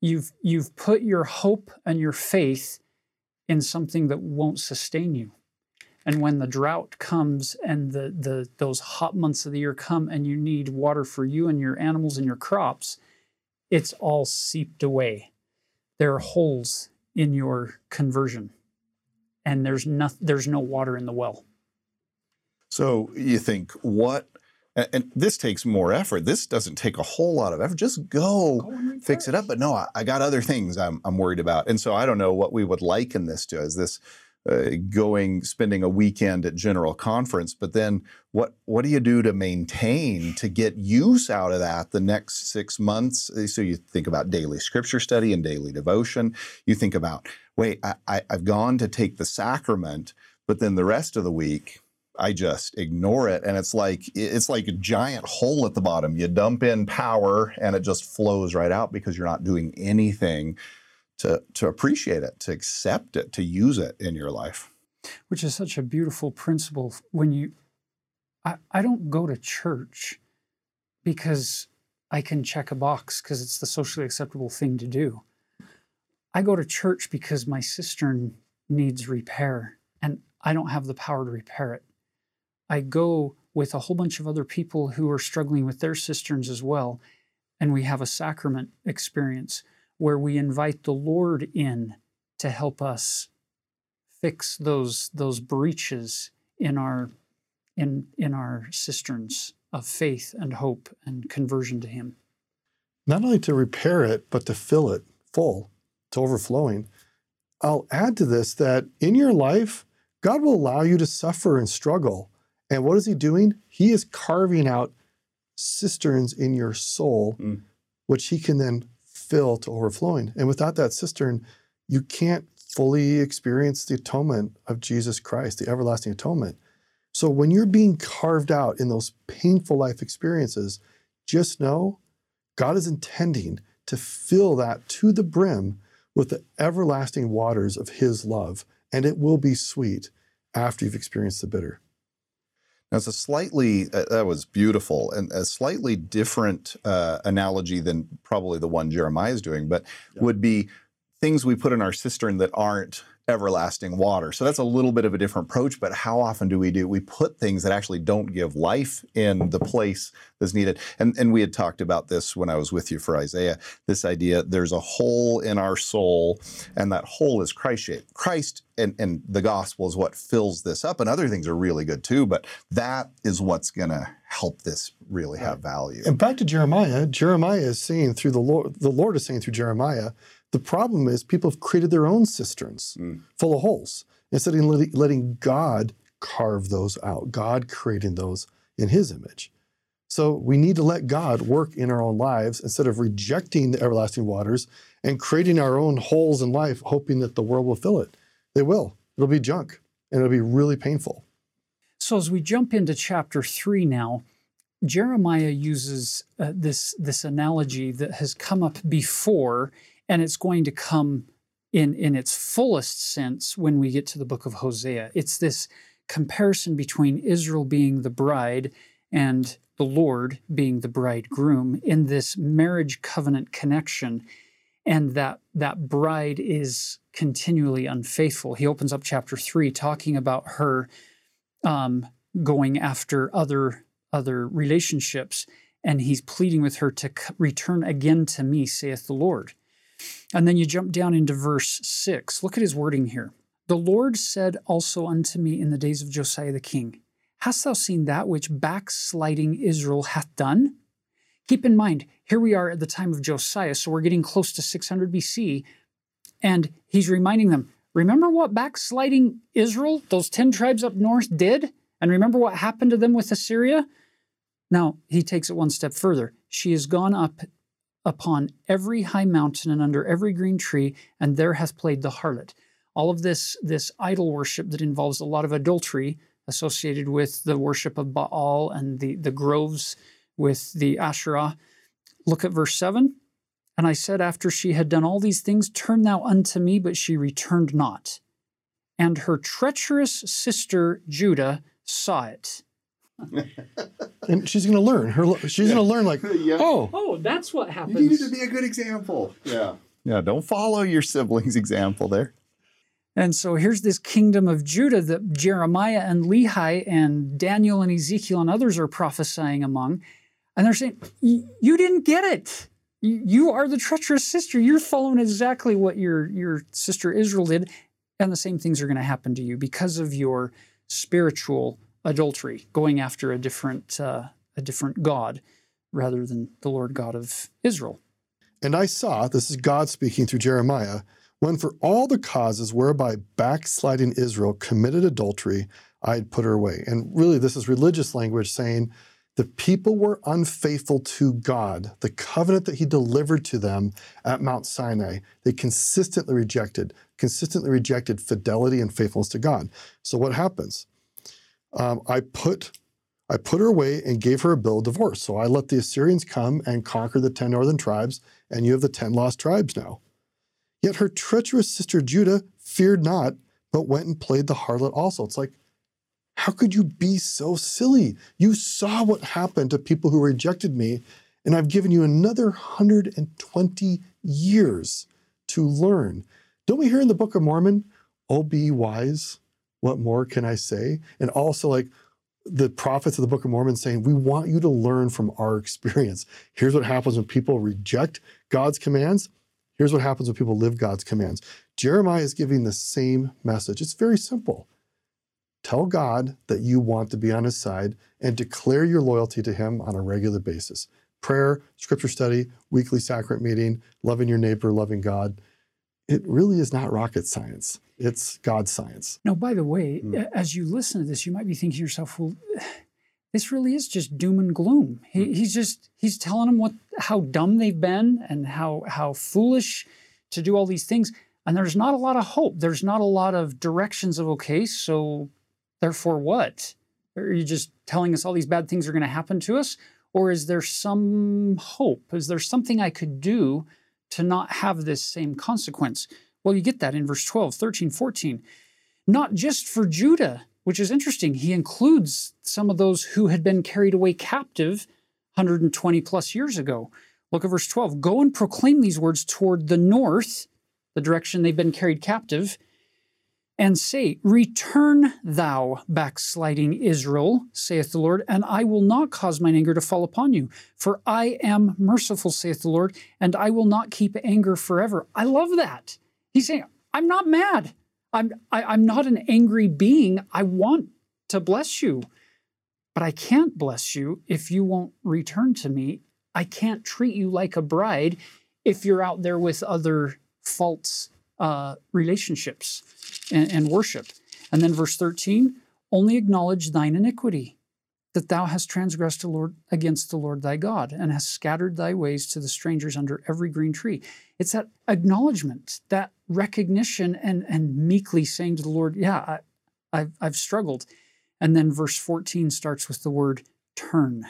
you've you've put your hope and your faith in something that won't sustain you. And when the drought comes and the, the those hot months of the year come and you need water for you and your animals and your crops, it's all seeped away. There are holes in your conversion, and there's no, there's no water in the well. So you think what and this takes more effort. This doesn't take a whole lot of effort. Just go, go fix it up. But no, I, I, got other things I'm, I'm worried about. And so I don't know what we would liken this to. Is this uh, going, spending a weekend at General Conference? But then what, what do you do to maintain, to get use out of that the next six months? So you think about daily scripture study and daily devotion. You think about, wait, I, I, I've gone to take the sacrament, but then the rest of the week, I just ignore it. And it's like it's like a giant hole at the bottom. You dump in power and it just flows right out because you're not doing anything to to appreciate it, to accept it, to use it in your life. Which is such a beautiful principle when you I, I don't go to church because I can check a box because it's the socially acceptable thing to do. I go to church because my cistern needs repair and I don't have the power to repair it. I go with a whole bunch of other people who are struggling with their cisterns as well. And we have a sacrament experience where we invite the Lord in to help us fix those, those breaches in our, in, in our cisterns of faith and hope and conversion to Him. Not only to repair it, but to fill it full, to overflowing. I'll add to this that in your life, God will allow you to suffer and struggle and what is he doing? He is carving out cisterns in your soul, mm. which he can then fill to overflowing. And without that cistern, you can't fully experience the atonement of Jesus Christ, the everlasting atonement. So when you're being carved out in those painful life experiences, just know God is intending to fill that to the brim with the everlasting waters of his love, and it will be sweet after you've experienced the bitter. Now, it's a slightly, uh, that was beautiful, and a slightly different uh, analogy than probably the one Jeremiah is doing, but yeah. would be things we put in our cistern that aren't everlasting water. So that's a little bit of a different approach, but how often do we do? We put things that actually don't give life in the place that's needed. And, and we had talked about this when I was with you for Isaiah this idea there's a hole in our soul, and that hole is Christ shaped. Christ and, and the gospel is what fills this up, and other things are really good too, but that is what's going to help this really have value. And back to Jeremiah, Jeremiah is saying through the Lord, the Lord is saying through Jeremiah, the problem is people have created their own cisterns mm. full of holes instead of letting God carve those out, God creating those in His image. So we need to let God work in our own lives instead of rejecting the everlasting waters and creating our own holes in life, hoping that the world will fill it. They will. It'll be junk and it'll be really painful. So as we jump into chapter three now, Jeremiah uses uh, this, this analogy that has come up before and it's going to come in in its fullest sense when we get to the book of Hosea. It's this comparison between Israel being the bride and the Lord being the bridegroom in this marriage covenant connection and that that bride is continually unfaithful. He opens up chapter 3 talking about her um, going after other other relationships and he's pleading with her to return again to me saith the Lord. And then you jump down into verse 6. Look at his wording here. The Lord said also unto me in the days of Josiah the king, Hast thou seen that which backsliding Israel hath done? Keep in mind, here we are at the time of Josiah, so we're getting close to 600 BC, and he's reminding them, Remember what backsliding Israel, those 10 tribes up north, did? And remember what happened to them with Assyria? Now, he takes it one step further. She has gone up upon every high mountain and under every green tree, and there hath played the harlot. All of this, this idol worship that involves a lot of adultery associated with the worship of Baal and the, the groves with the Asherah. Look at verse 7. And I said, After she had done all these things, turn thou unto me, but she returned not. And her treacherous sister Judah saw it and she's going to learn. Her she's yeah. going to learn like, yeah. oh, oh, that's what happens. You need to be a good example. Yeah, yeah. Don't follow your siblings' example there. And so here's this kingdom of Judah that Jeremiah and Lehi and Daniel and Ezekiel and others are prophesying among, and they're saying, "You didn't get it. You are the treacherous sister. You're following exactly what your your sister Israel did, and the same things are going to happen to you because of your spiritual." Adultery, going after a different uh, a different god rather than the Lord God of Israel. And I saw, this is God speaking through Jeremiah, when for all the causes whereby backsliding Israel committed adultery, I had put her away. And really, this is religious language saying the people were unfaithful to God, the covenant that He delivered to them at Mount Sinai. They consistently rejected, consistently rejected fidelity and faithfulness to God. So what happens? Um, I put I put her away and gave her a bill of divorce. So I let the Assyrians come and conquer the ten northern tribes, and you have the ten lost tribes now. Yet her treacherous sister Judah feared not, but went and played the harlot also. It's like, how could you be so silly? You saw what happened to people who rejected me, and I've given you another 120 years to learn. Don't we hear in the Book of Mormon, oh, be wise? What more can I say? And also, like the prophets of the Book of Mormon saying, we want you to learn from our experience. Here's what happens when people reject God's commands. Here's what happens when people live God's commands. Jeremiah is giving the same message. It's very simple. Tell God that you want to be on his side and declare your loyalty to him on a regular basis. Prayer, scripture study, weekly sacrament meeting, loving your neighbor, loving God. It really is not rocket science. It's God's science. Now, by the way, mm. as you listen to this, you might be thinking to yourself, well, this really is just doom and gloom. He, mm. He's just, he's telling them what, how dumb they've been and how, how foolish to do all these things. And there's not a lot of hope. There's not a lot of directions of, okay, so therefore what? Are you just telling us all these bad things are going to happen to us? Or is there some hope? Is there something I could do to not have this same consequence? Well, you get that in verse 12, 13, 14. not just for Judah, which is interesting. He includes some of those who had been carried away captive 120 plus years ago. Look at verse 12. Go and proclaim these words toward the north, the direction they've been carried captive, and say, Return thou, backsliding Israel, saith the Lord, and I will not cause mine anger to fall upon you. For I am merciful, saith the Lord, and I will not keep anger forever. I love that. He's saying, I'm not mad. I'm, I, am i am not an angry being. I want to bless you, but I can't bless you if you won't return to me. I can't treat you like a bride if you're out there with other false uh, relationships and, and worship. And then verse 13 only acknowledge thine iniquity, that thou hast transgressed the Lord against the Lord thy God, and hast scattered thy ways to the strangers under every green tree. It's that acknowledgement, that recognition, and, and meekly saying to the Lord, Yeah, I, I've, I've struggled. And then verse 14 starts with the word turn.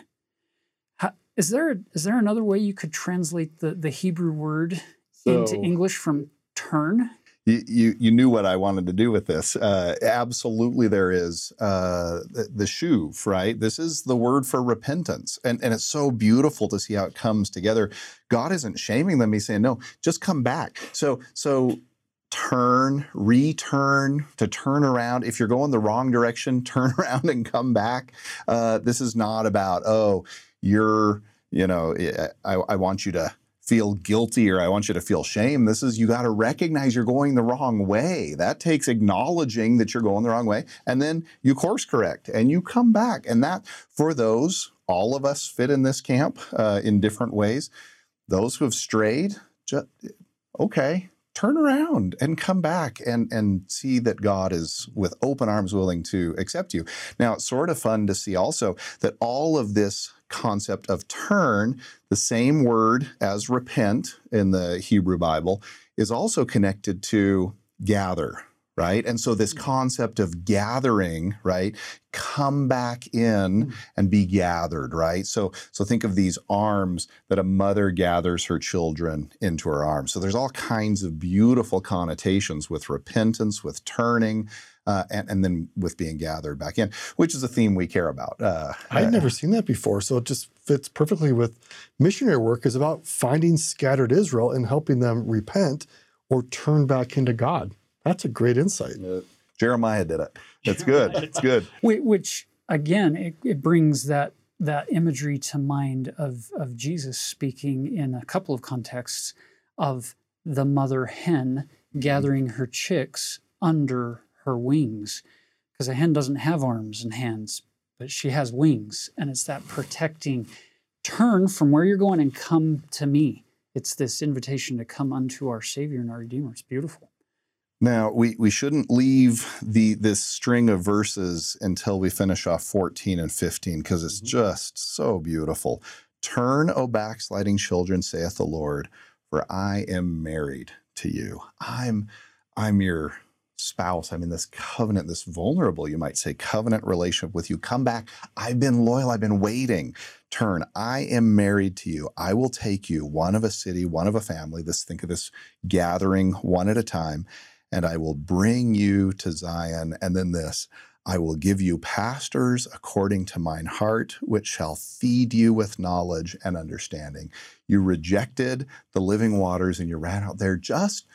How, is there, is there another way you could translate the, the Hebrew word so, into English from turn? You, you, knew what I wanted to do with this. Uh, absolutely, there is uh, the, the shuv, right? This is the word for repentance. And, and it's so beautiful to see how it comes together. God isn't shaming them. He's saying, no, just come back. So, so turn, return, to turn around. If you're going the wrong direction, turn around and come back. Uh, this is not about, oh, you're, you know, I, I want you to feel guilty or I want you to feel shame. This is you got to recognize you're going the wrong way. That takes acknowledging that you're going the wrong way. And then you course correct and you come back. And that, for those, all of us fit in this camp uh, in different ways. Those who have strayed, just, okay, turn around and come back and, and see that God is with open arms willing to accept you. Now, it's sort of fun to see also that all of this concept of turn, the same word as repent in the Hebrew Bible, is also connected to gather right? And so this mm. concept of gathering, right? Come back in mm. and be gathered, right? So so think of these arms that a mother gathers her children into her arms. So there's all kinds of beautiful connotations with repentance, with turning. Uh, and, and, then with being gathered back in, which is a theme we care about. Uh, I'd never seen that before, so it just fits perfectly with missionary work. is about finding scattered Israel and helping them repent or turn back into God. That's a great insight. Uh, Jeremiah did it. That's good. It's good. Which again, it, it, brings that that imagery to mind of of Jesus speaking in a couple of contexts of the mother hen gathering her chicks under her wings, because a hen doesn't have arms and hands, but she has wings, and it's that protecting. Turn from where you're going and come to me. It's this invitation to come unto our Savior and our Redeemer. It's beautiful. Now, we, we shouldn't leave the this string of verses until we finish off 14 and 15 because it's mm-hmm. just so beautiful. Turn, O backsliding children, saith the Lord, for I am married to you. I'm I'm your spouse. I'm in this covenant, this vulnerable, you might say, covenant relationship with you. Come back. I've been loyal. I've been waiting. Turn. I am married to you. I will take you, one of a city, one of a family. This think of this gathering one at a time and I will bring you to Zion. And then this, I will give you pastors according to mine heart, which shall feed you with knowledge and understanding. You rejected the living waters and you ran out there. Just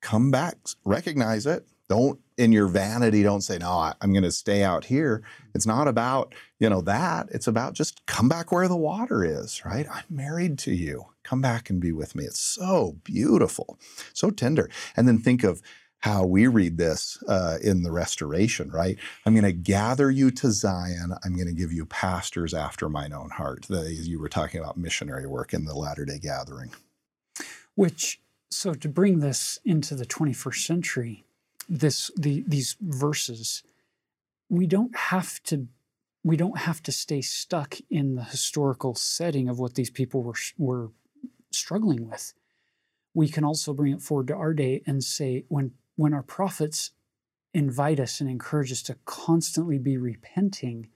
come back, recognize it. Don't, in your vanity, don't say, no, I'm going to stay out here. It's not about, you know, that. It's about just come back where the water is, right? I'm married to you. Come back and be with me. It's so beautiful, so tender. And then think of, how we read this uh, in the restoration, right? I'm going to gather you to Zion. I'm going to give you pastors after mine own heart. The, you were talking about missionary work in the Latter day Gathering. Which, so to bring this into the 21st century, this the these verses, we don't have to we don't have to stay stuck in the historical setting of what these people were were struggling with. We can also bring it forward to our day and say when when our prophets invite us and encourage us to constantly be repenting,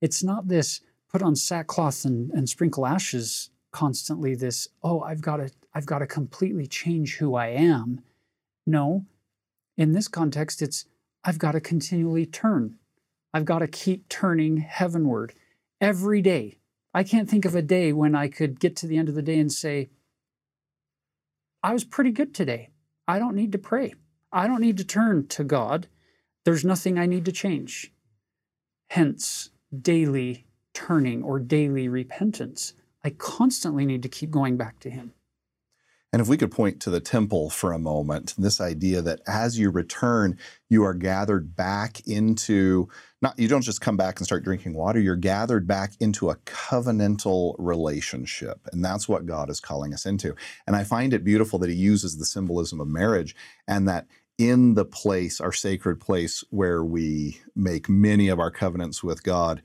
it's not this put on sackcloth and, and sprinkle ashes constantly, this, oh, I've got to, I've got to completely change who I am. No, in this context, it's I've got to continually turn. I've got to keep turning heavenward every day. I can't think of a day when I could get to the end of the day and say, I was pretty good today. I don't need to pray. I don't need to turn to God. There's nothing I need to change. Hence, daily turning or daily repentance. I constantly need to keep going back to Him. And if we could point to the temple for a moment, this idea that as you return, you are gathered back into not you don't just come back and start drinking water, you're gathered back into a covenantal relationship. And that's what God is calling us into. And I find it beautiful that he uses the symbolism of marriage and that in the place, our sacred place where we make many of our covenants with God,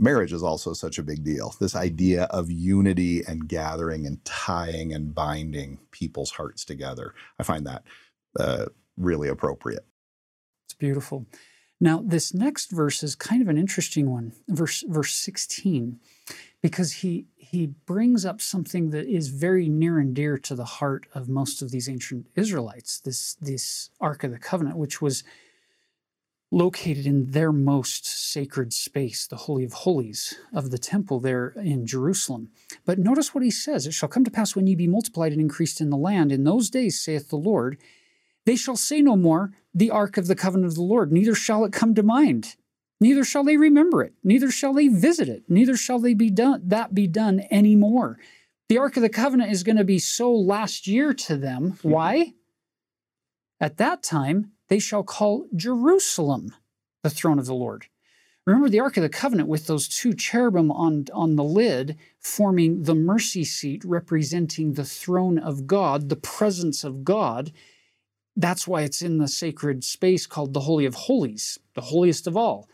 marriage is also such a big deal. This idea of unity and gathering and tying and binding people's hearts together. I find that uh, really appropriate. It's beautiful. Now, this next verse is kind of an interesting one, verse verse 16, because he he brings up something that is very near and dear to the heart of most of these ancient Israelites, this this Ark of the Covenant, which was located in their most sacred space, the Holy of Holies of the temple there in Jerusalem. But notice what he says It shall come to pass when ye be multiplied and increased in the land, in those days, saith the Lord, they shall say no more, the ark of the covenant of the Lord, neither shall it come to mind. Neither shall they remember it, neither shall they visit it, neither shall they be done that be done anymore. The Ark of the Covenant is going to be so last year to them. Mm-hmm. Why? At that time, they shall call Jerusalem the throne of the Lord. Remember the Ark of the Covenant with those two cherubim on, on the lid, forming the mercy seat, representing the throne of God, the presence of God. That's why it's in the sacred space called the Holy of Holies, the holiest of all.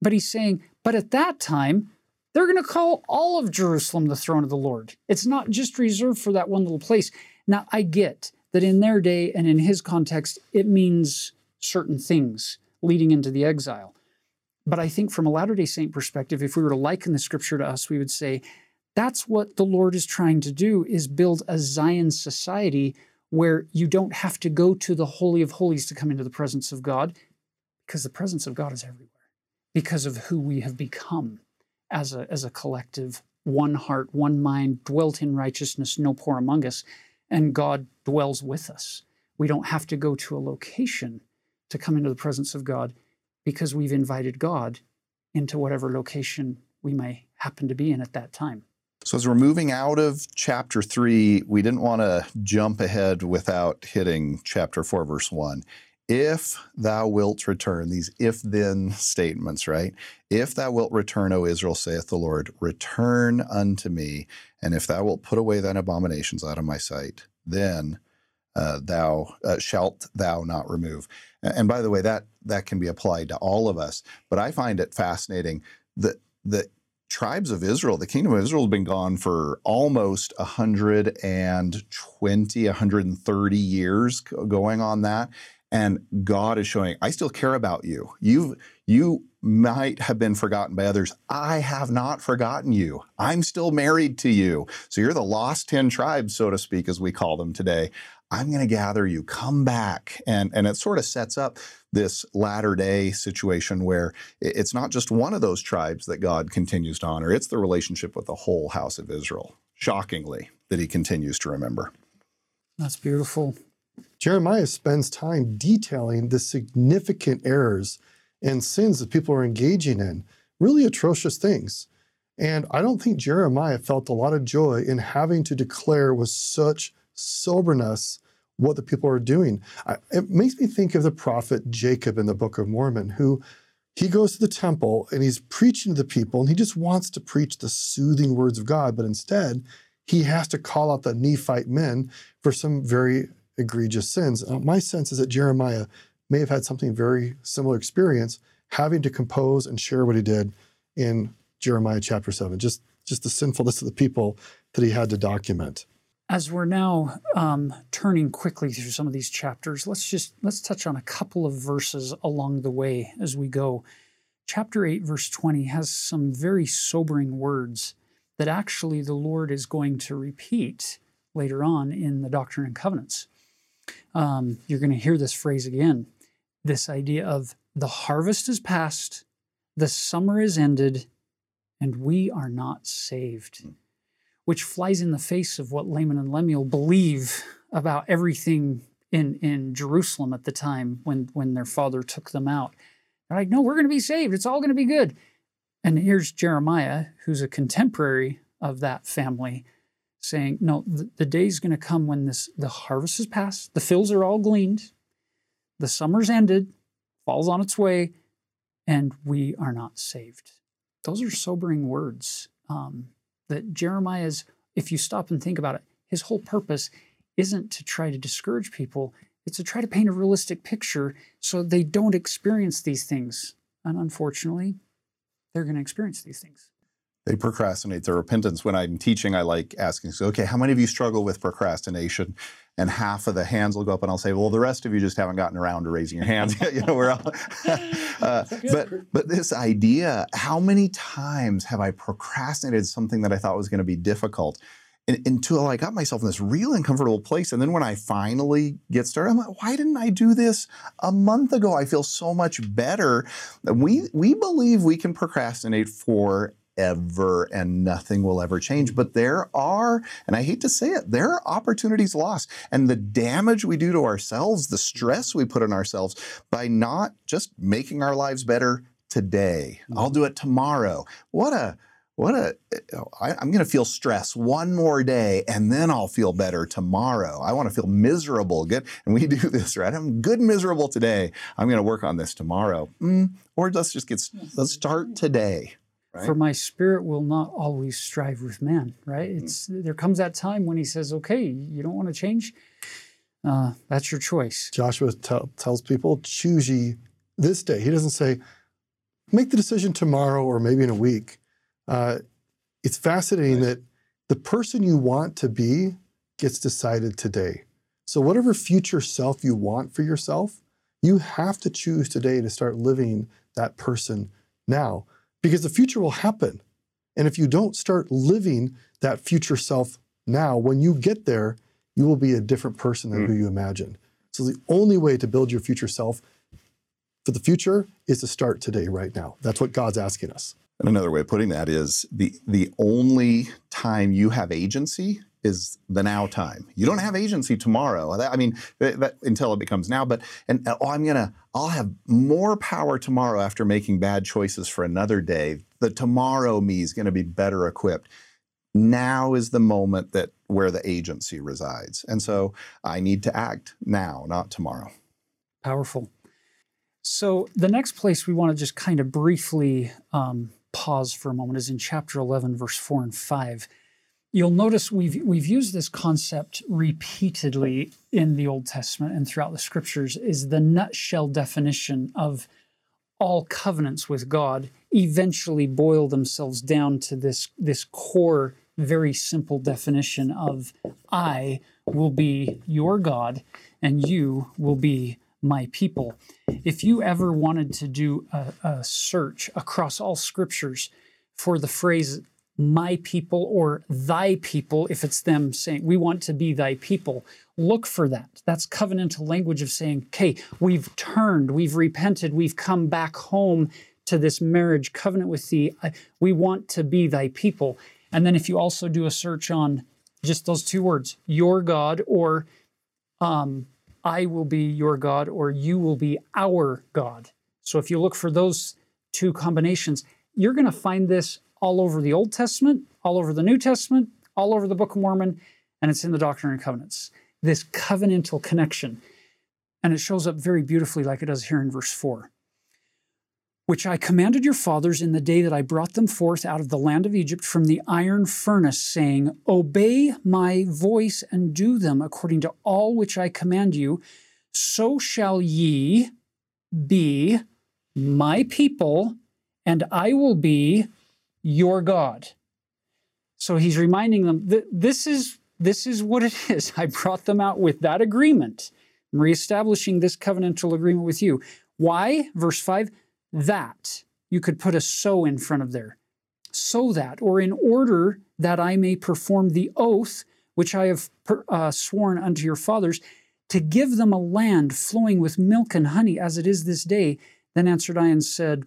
But he's saying, but at that time, they're going to call all of Jerusalem the throne of the Lord. It's not just reserved for that one little place. Now, I get that in their day and in his context, it means certain things leading into the exile. But I think from a Latter day Saint perspective, if we were to liken the scripture to us, we would say that's what the Lord is trying to do is build a Zion society where you don't have to go to the Holy of Holies to come into the presence of God, because the presence of God is everywhere, because of who we have become as a, as a collective, one heart, one mind, dwelt in righteousness, no poor among us and God dwells with us. We don't have to go to a location to come into the presence of God because we've invited God into whatever location we may happen to be in at that time. So, as we're moving out of chapter three, we didn't want to jump ahead without hitting chapter four, verse one. If thou wilt return, these if then statements, right? If thou wilt return, O Israel, saith the Lord, return unto me. And if thou wilt put away thine abominations out of my sight, then uh, thou uh, shalt thou not remove. And by the way, that that can be applied to all of us. But I find it fascinating that the tribes of Israel, the kingdom of Israel, has been gone for almost 120, 130 years going on that and God is showing, I still care about you. You you might have been forgotten by others. I have not forgotten you. I'm still married to you. So you're the lost 10 tribes, so to speak, as we call them today. I'm going to gather you. Come back. And, and it sort of sets up this latter day situation where it's not just one of those tribes that God continues to honor, it's the relationship with the whole house of Israel, shockingly, that he continues to remember. That's beautiful. Jeremiah spends time detailing the significant errors and sins that people are engaging in, really atrocious things. And I don't think Jeremiah felt a lot of joy in having to declare with such soberness what the people are doing. I, it makes me think of the prophet Jacob in the Book of Mormon, who he goes to the temple and he's preaching to the people, and he just wants to preach the soothing words of God, but instead, he has to call out the Nephite men for some very egregious sins. Uh, my sense is that Jeremiah may have had something very similar experience having to compose and share what he did in Jeremiah chapter 7, just, just the sinfulness of the people that he had to document. As we're now um, turning quickly through some of these chapters, let's just let's touch on a couple of verses along the way as we go. Chapter 8, verse 20 has some very sobering words that actually the Lord is going to repeat later on in the Doctrine and Covenants um, you're going to hear this phrase again this idea of the harvest is past, the summer is ended, and we are not saved. Mm. Which flies in the face of what Laman and Lemuel believe about everything in, in Jerusalem at the time when, when their father took them out. They're like, no, we're going to be saved. It's all going to be good. And here's Jeremiah, who's a contemporary of that family, saying, no, the, the day's going to come when this the harvest is past, the fields are all gleaned, the summer's ended, fall's on its way, and we are not saved. Those are sobering words. Um, that Jeremiah's, if you stop and think about it, his whole purpose isn't to try to discourage people, it's to try to paint a realistic picture so they don't experience these things. And unfortunately, they're going to experience these things. They procrastinate their repentance. When I'm teaching, I like asking, so, okay, how many of you struggle with procrastination? And half of the hands will go up, and I'll say, well, the rest of you just haven't gotten around to raising your hands. you know, we're all. uh, but but this idea, how many times have I procrastinated something that I thought was going to be difficult? until I got myself in this real uncomfortable place. And then when I finally get started, I'm like, why didn't I do this a month ago? I feel so much better. We we believe we can procrastinate for ever and nothing will ever change. But there are, and I hate to say it, there are opportunities lost. And the damage we do to ourselves, the stress we put on ourselves by not just making our lives better today. I'll do it tomorrow. What a what a I, i'm going to feel stress one more day and then i'll feel better tomorrow i want to feel miserable good and we do this right i'm good miserable today i'm going to work on this tomorrow mm, or let's just get let's start today right? for my spirit will not always strive with man right? Mm. it's there comes that time when he says okay you don't want to change? Uh, that's your choice. Joshua t- tells people choose ye this day. He doesn't say make the decision tomorrow or maybe in a week. Uh, it's fascinating that the person you want to be gets decided today. So, whatever future self you want for yourself, you have to choose today to start living that person now because the future will happen. And if you don't start living that future self now, when you get there, you will be a different person than mm. who you imagine. So, the only way to build your future self for the future is to start today, right now. That's what God's asking us. And another way of putting that is the the only time you have agency is the now time. You don't have agency tomorrow. I mean, that, that, until it becomes now. But and oh, I'm gonna, I'll have more power tomorrow after making bad choices for another day. The tomorrow me is to be better equipped. Now is the moment that where the agency resides, and so I need to act now, not tomorrow. Powerful. So the next place we want to just kind of briefly um, pause for a moment is in chapter 11, verse 4 and 5. You'll notice we've, we've used this concept repeatedly in the Old Testament and throughout the scriptures, is the nutshell definition of all covenants with God eventually boil themselves down to this, this core, very simple definition of I will be your God and you will be my people. If you ever wanted to do a, a, search across all scriptures for the phrase my people or thy people, if it's them saying, we want to be thy people, look for that. That's covenantal language of saying, okay, we've turned, we've repented, we've come back home to this marriage covenant with thee. We want to be thy people. And then if you also do a search on just those two words, your God or um, I will be your God or you will be our God. So if you look for those two combinations, you're going to find this all over the Old Testament, all over the New Testament, all over the Book of Mormon, and it's in the Doctrine and Covenants. This covenantal connection. And it shows up very beautifully, like it does here in verse 4 which I commanded your fathers in the day that I brought them forth out of the land of Egypt from the iron furnace, saying, Obey my voice and do them according to all which I command you, so shall ye be my people, and I will be your God. So he's reminding them that this is this is what it is. I brought them out with that agreement. I'm reestablishing this covenantal agreement with you. Why? Verse 5 that. You could put a so in front of there. So that, or in order that I may perform the oath which I have uh, sworn unto your fathers, to give them a land flowing with milk and honey as it is this day, Then answered I and said,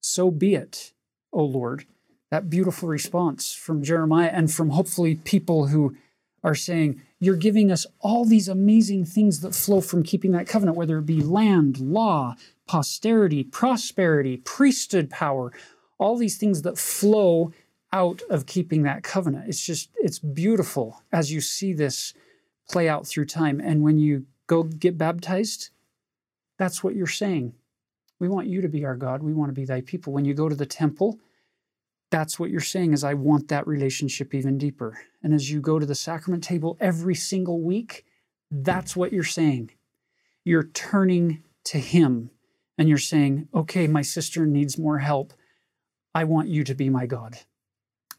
So be it, O Lord. That beautiful response from Jeremiah and from hopefully people who are saying, You're giving us all these amazing things that flow from keeping that covenant, whether it be land, law, posterity, prosperity, priesthood power, all these things that flow out of keeping that covenant. It's just, it's beautiful as you see this play out through time. And when you go get baptized, that's what you're saying. We want you to be our God. We want to be thy people. When you go to the temple, that's what you're saying is I want that relationship even deeper. And as you go to the sacrament table every single week, that's what you're saying. You're turning to him and you're saying, okay, my sister needs more help. I want you to be my God.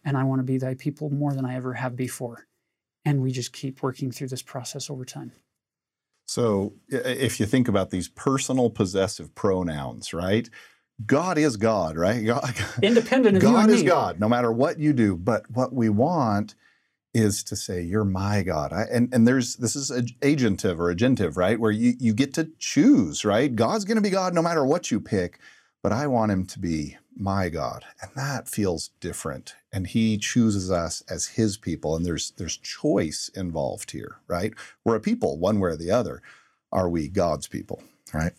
And I want to be thy people more than I ever have before. And we just keep working through this process over time. So if you think about these personal possessive pronouns, right? God is God, right? God, Independent of God you is me. God, no matter what you do. But what we want is to say, "You're my God," I, and and there's this is agentive or agentive, right? Where you you get to choose, right? God's going to be God no matter what you pick, but I want Him to be my God, and that feels different. And He chooses us as His people, and there's there's choice involved here, right? We're a people, one way or the other. Are we God's people, right?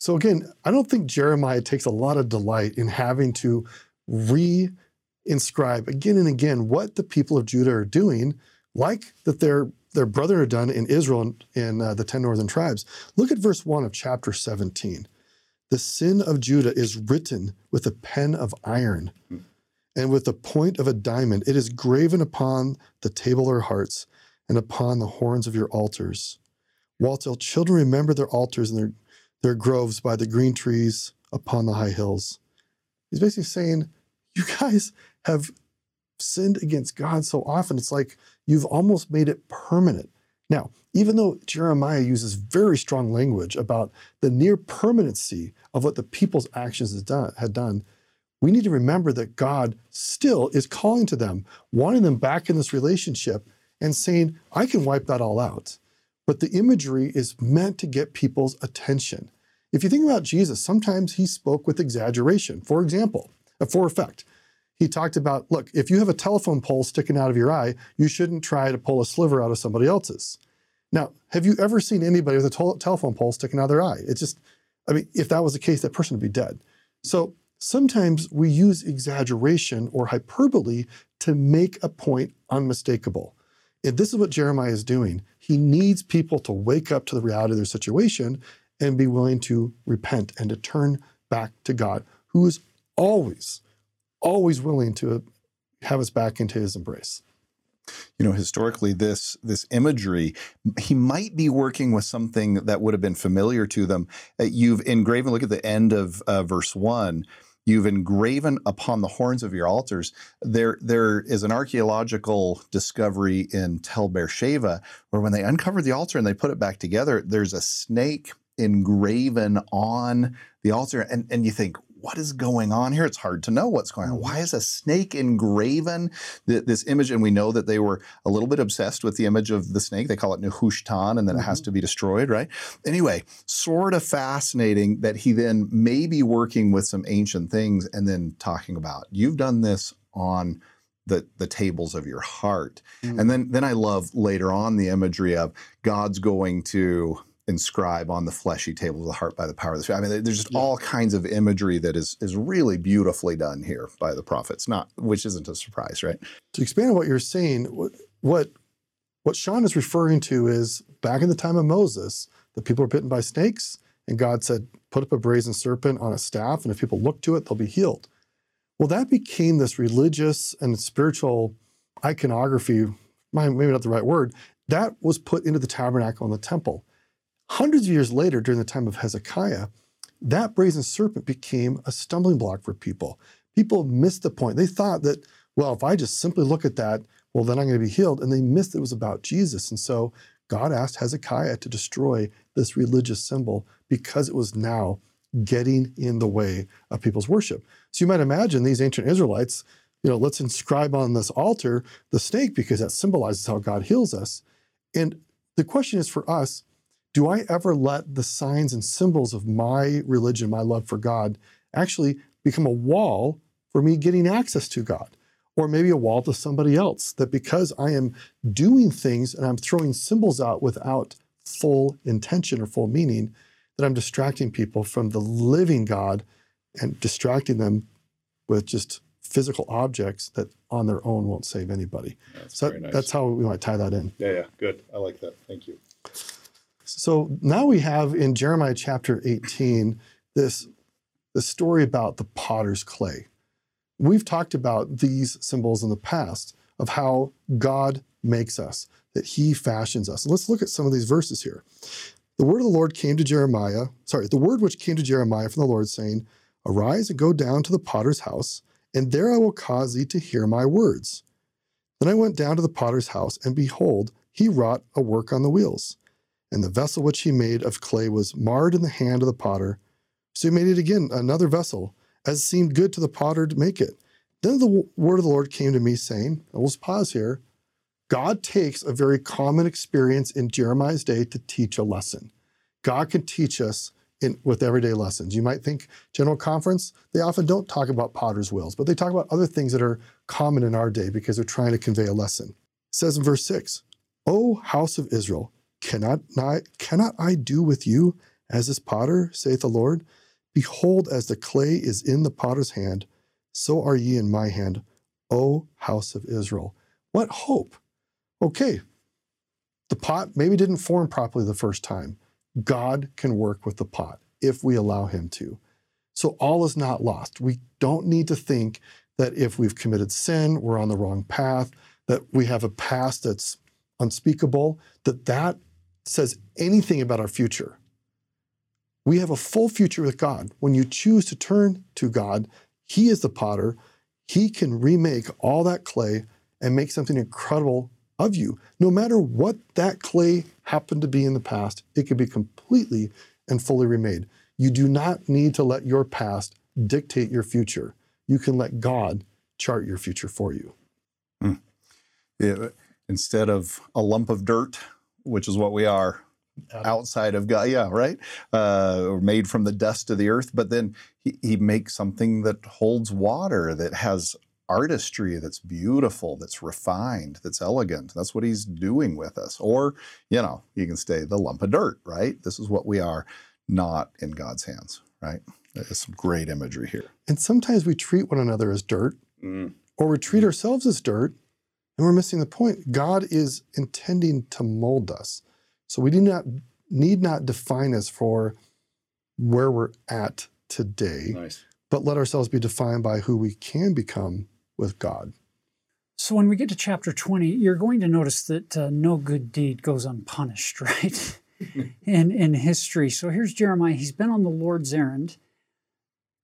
So again, I don't think Jeremiah takes a lot of delight in having to re inscribe again and again what the people of Judah are doing, like that their their brother had done in Israel in, in uh, the ten northern tribes. Look at verse one of chapter seventeen. The sin of Judah is written with a pen of iron, and with the point of a diamond. It is graven upon the table of their hearts and upon the horns of your altars. While till children remember their altars and their their groves by the green trees upon the high hills. He's basically saying, You guys have sinned against God so often, it's like you've almost made it permanent. Now, even though Jeremiah uses very strong language about the near permanency of what the people's actions had done, we need to remember that God still is calling to them, wanting them back in this relationship, and saying, I can wipe that all out. But the imagery is meant to get people's attention. If you think about Jesus, sometimes he spoke with exaggeration. For example, uh, for effect, he talked about look, if you have a telephone pole sticking out of your eye, you shouldn't try to pull a sliver out of somebody else's. Now, have you ever seen anybody with a telephone pole sticking out of their eye? It's just, I mean, if that was the case, that person would be dead. So sometimes we use exaggeration or hyperbole to make a point unmistakable. This is what Jeremiah is doing. He needs people to wake up to the reality of their situation and be willing to repent and to turn back to God, who is always, always willing to have us back into his embrace. You know, historically, this this imagery, he might be working with something that would have been familiar to them. Uh, you've engraven. Look at the end of uh, verse one. You've engraven upon the horns of your altars. There, there is an archaeological discovery in Tel Beersheba where, when they uncovered the altar and they put it back together, there's a snake engraven on the altar. And, and you think, what is going on here? It's hard to know what's going on. Why is a snake engraven? This image, and we know that they were a little bit obsessed with the image of the snake. They call it Nehushtan, and then mm-hmm. it has mm-hmm. to be destroyed, right? Anyway, sort of fascinating that he then may be working with some ancient things and then talking about, you've done this on the, the tables of your heart. Mm-hmm. And then, then I love later on the imagery of God's going to inscribe on the fleshy table of the heart by the power of the spirit. I mean, there's just yeah. all kinds of imagery that is is really beautifully done here by the prophets. Not which isn't a surprise, right? To expand on what you're saying, what what what Sean is referring to is back in the time of Moses, the people were bitten by snakes, and God said, "Put up a brazen serpent on a staff, and if people look to it, they'll be healed." Well, that became this religious and spiritual iconography. Maybe not the right word. That was put into the tabernacle and the temple. Hundreds of years later, during the time of Hezekiah, that brazen serpent became a stumbling block for people. People missed the point. They thought that, well, if I just simply look at that, well, then I'm going to be healed. And they missed it was about Jesus. And so God asked Hezekiah to destroy this religious symbol because it was now getting in the way of people's worship. So you might imagine these ancient Israelites, you know, let's inscribe on this altar the snake because that symbolizes how God heals us. And the question is for us, do I ever let the signs and symbols of my religion, my love for God, actually become a wall for me getting access to God? Or maybe a wall to somebody else that because I am doing things and I'm throwing symbols out without full intention or full meaning, that I'm distracting people from the living God and distracting them with just physical objects that on their own won't save anybody. That's So nice. that's how we might tie that in. yeah, yeah, good. I like that. Thank you. So now we have in Jeremiah chapter 18 this, this story about the potter's clay. We've talked about these symbols in the past of how God makes us, that he fashions us. Let's look at some of these verses here. The word of the Lord came to Jeremiah, sorry, the word which came to Jeremiah from the Lord, saying, Arise and go down to the potter's house, and there I will cause thee to hear my words. Then I went down to the potter's house, and behold, he wrought a work on the wheels. And the vessel which he made of clay was marred in the hand of the potter. So he made it again, another vessel, as seemed good to the potter to make it. Then the word of the Lord came to me, saying, Let's pause here. God takes a very common experience in Jeremiah's day to teach a lesson. God can teach us in, with everyday lessons. You might think General Conference, they often don't talk about potter's wheels, but they talk about other things that are common in our day because they're trying to convey a lesson. It says in verse 6, O house of Israel, cannot I, cannot I do with you as this potter, saith the Lord? Behold, as the clay is in the potter's hand, so are ye in my hand, O house of Israel. What hope! Okay, the pot maybe didn't form properly the first time. God can work with the pot if we allow Him to. So all is not lost. We don't need to think that if we've committed sin, we're on the wrong path, that we have a past that's unspeakable, that that says anything about our future. We have a full future with God. When you choose to turn to God, He is the potter. He can remake all that clay and make something incredible of you. No matter what that clay happened to be in the past, it can be completely and fully remade. You do not need to let your past dictate your future. You can let God chart your future for you. Hmm. Yeah, instead of a lump of dirt, which is what we are outside of God, yeah, right, uh, or made from the dust of the earth. But then he, he makes something that holds water, that has artistry, that's beautiful, that's refined, that's elegant. That's what he's doing with us. Or, you know, you can stay the lump of dirt, right? This is what we are, not in God's hands, right? There's some great imagery here. And sometimes we treat one another as dirt, or we treat ourselves as dirt, and we're missing the point. God is intending to mold us. So we do not need not define us for where we're at today, Nice. but let ourselves be defined by who we can become with God. So when we get to chapter 20, you're going to notice that uh, no good deed goes unpunished, right? in, in history. So here's Jeremiah. He's been on the Lord's errand.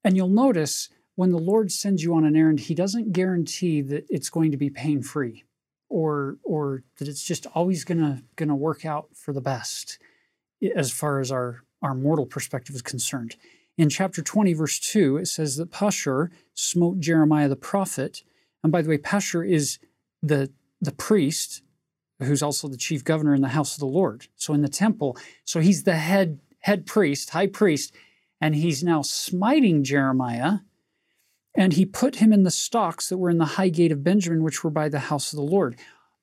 And you'll notice when the Lord sends you on an errand, he doesn't guarantee that it's going to be pain free or, or that it's just always going to work out for the best as far as our, our mortal perspective is concerned. In chapter 20, verse 2, it says that Pashur smote Jeremiah the prophet. And by the way, Pashur is the, the priest who's also the chief governor in the house of the Lord. So in the temple, so he's the head head priest, high priest, and he's now smiting Jeremiah. And he put him in the stocks that were in the high gate of Benjamin, which were by the house of the Lord,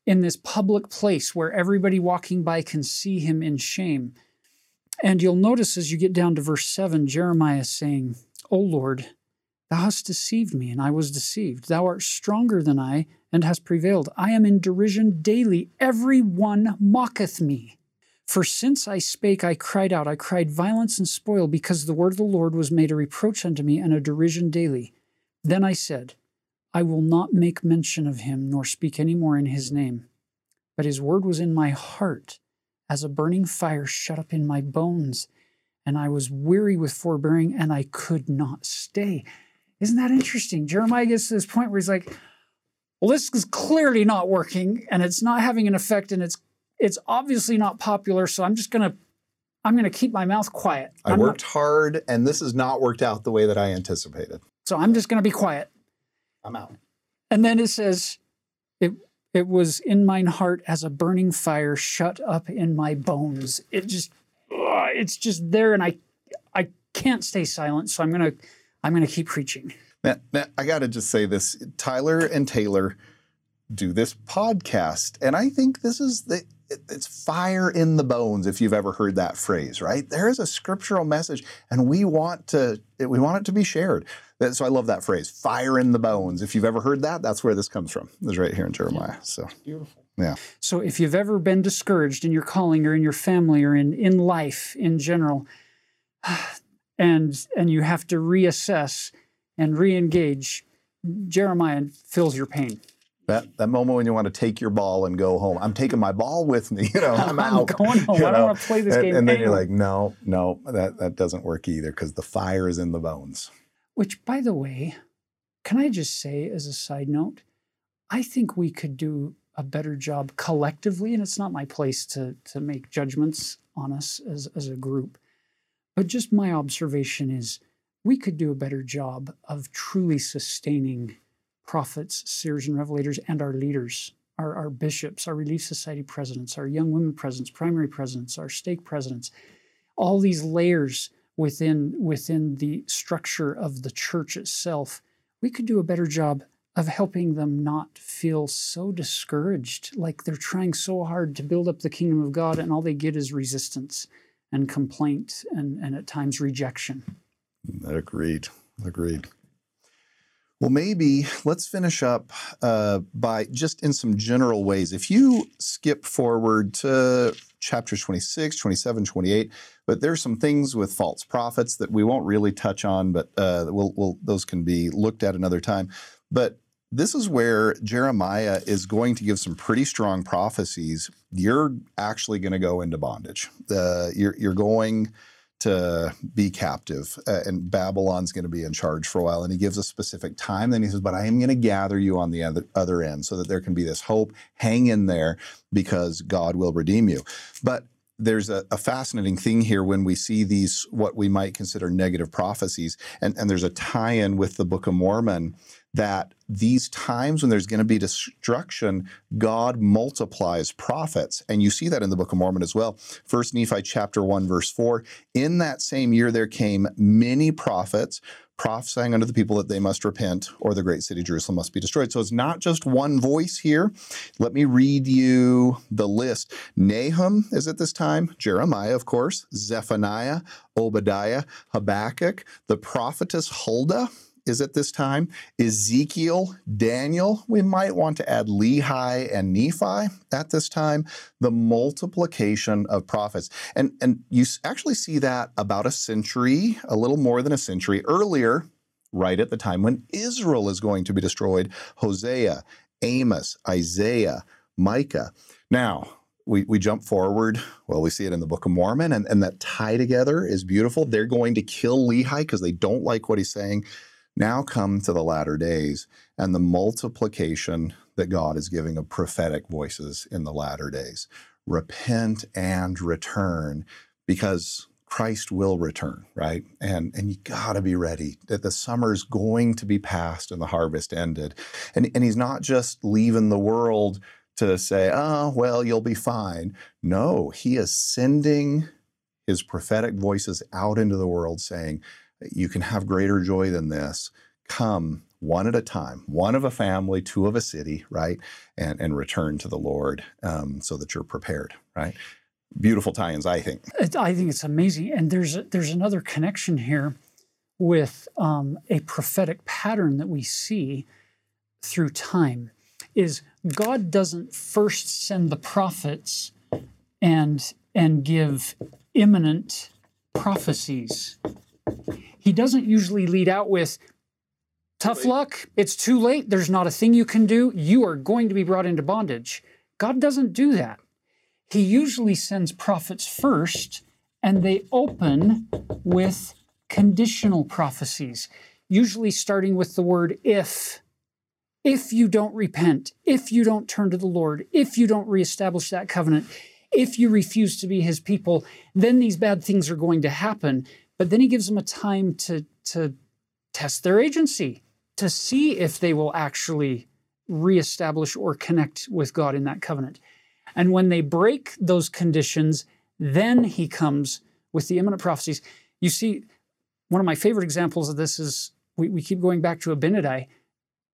in this public place where everybody walking by can see him in shame. And you'll notice as you get down to verse 7, Jeremiah saying, O Lord, thou hast deceived me, and I was deceived. Thou art stronger than I, and hast prevailed. I am in derision daily. Every one mocketh me. For since I spake, I cried out. I cried violence and spoil, because the word of the Lord was made a reproach unto me, and a derision daily. Then I said, I will not make mention of him, nor speak any more in his name. But his word was in my heart, as a burning fire shut up in my bones. And I was weary with forbearing, and I could not stay. Isn't that interesting? Jeremiah gets to this point where he's like, well, this is clearly not working, and it's not having an effect, and it's it's obviously not popular. So I'm just gonna I'm gonna keep my mouth quiet. I I'm not- worked hard, and this has not worked out the way that I anticipated. So I'm just gonna be quiet. I'm out. And then it says, it it was in mine heart as a burning fire shut up in my bones. It just it's just there, and I I can't stay silent. So I'm gonna I'm gonna keep preaching. Now, now I got to just say this: Tyler and Taylor do this podcast, and I think this is the it's fire in the bones if you've ever heard that phrase right? There is a scriptural message and we want to we want it to be shared. So i love that phrase fire in the bones. If you've ever heard that that's where this comes from. It's right here in jeremiah so. Beautiful. Yeah. So if you've ever been discouraged in your calling or in your family or in in life in general and and you have to reassess and re-engage jeremiah fills your pain that that moment when you want to take your ball and go home. I'm taking my ball with me. You know, I'm, I'm out. going home. I don't want to play this and, game. And then you're like, no, no, that that doesn't work either because the fire is in the bones. Which, by the way, can I just say as a side note, I think we could do a better job collectively, and it's not my place to to make judgments on us as as a group, but just my observation is we could do a better job of truly sustaining prophets, seers, and revelators, and our leaders, our, our bishops, our Relief Society presidents, our young women presidents, primary presidents, our stake presidents, all these layers within, within the structure of the church itself, we could do a better job of helping them not feel so discouraged, like they're trying so hard to build up the kingdom of God, and all they get is resistance and complaint and, and at times rejection. Agreed. Agreed. Well, maybe let's finish up uh, by just in some general ways. If you skip forward to chapters 26, 27, 28, but there's some things with false prophets that we won't really touch on, but uh, we'll, we'll, those can be looked at another time. But this is where Jeremiah is going to give some pretty strong prophecies. You're actually going to go into bondage. Uh, you're, you're going to be captive, uh, and Babylon's going to be in charge for a while. And he gives a specific time. Then he says, But I am going to gather you on the other, other end so that there can be this hope. Hang in there because God will redeem you. But there's a, a, fascinating thing here when we see these, what we might consider negative prophecies. And, and there's a tie in with the Book of Mormon that these times when there's going to be destruction, God multiplies prophets. And you see that in the Book of Mormon as well. First Nephi chapter 1, verse 4. In that same year there came many prophets prophesying unto the people that they must repent or the great city Jerusalem must be destroyed. So it's not just one voice here. Let me read you the list. Nahum is at this time, Jeremiah, of course, Zephaniah, Obadiah, Habakkuk, the prophetess Huldah is at this time. Ezekiel, Daniel, we might want to add Lehi and Nephi at this time. The multiplication of prophets. And, and you actually see that about a century, a little more than a century earlier, right at the time when Israel is going to be destroyed. Hosea, Amos, Isaiah, Micah. Now, we, we jump forward. Well, we see it in the Book of Mormon, and, and that tie together is beautiful. They're going to kill Lehi because they don't like what he's saying now come to the latter days and the multiplication that God is giving of prophetic voices in the latter days. Repent and return because Christ will return, right? And and you got to be ready that the summer's going to be past and the harvest ended. And and he's not just leaving the world to say, "Oh, well, you'll be fine." No, he is sending his prophetic voices out into the world saying, you can have greater joy than this. Come one at a time, one of a family, two of a city, right? And, and return to the Lord um, so that you're prepared, right? Beautiful tie-ins, I think. I think it's amazing, and there's there's another connection here with um, a prophetic pattern that we see through time. Is God doesn't first send the prophets and and give imminent prophecies he doesn't usually lead out with tough luck, it's too late, there's not a thing you can do, you are going to be brought into bondage. God doesn't do that. He usually sends prophets first, and they open with conditional prophecies, usually starting with the word if. If you don't repent, if you don't turn to the Lord, if you don't reestablish that covenant, if you refuse to be his people, then these bad things are going to happen. But then he gives them a time to, to test their agency, to see if they will actually reestablish or connect with God in that covenant. And when they break those conditions, then he comes with the imminent prophecies. You see, one of my favorite examples of this is we, we keep going back to Abinadi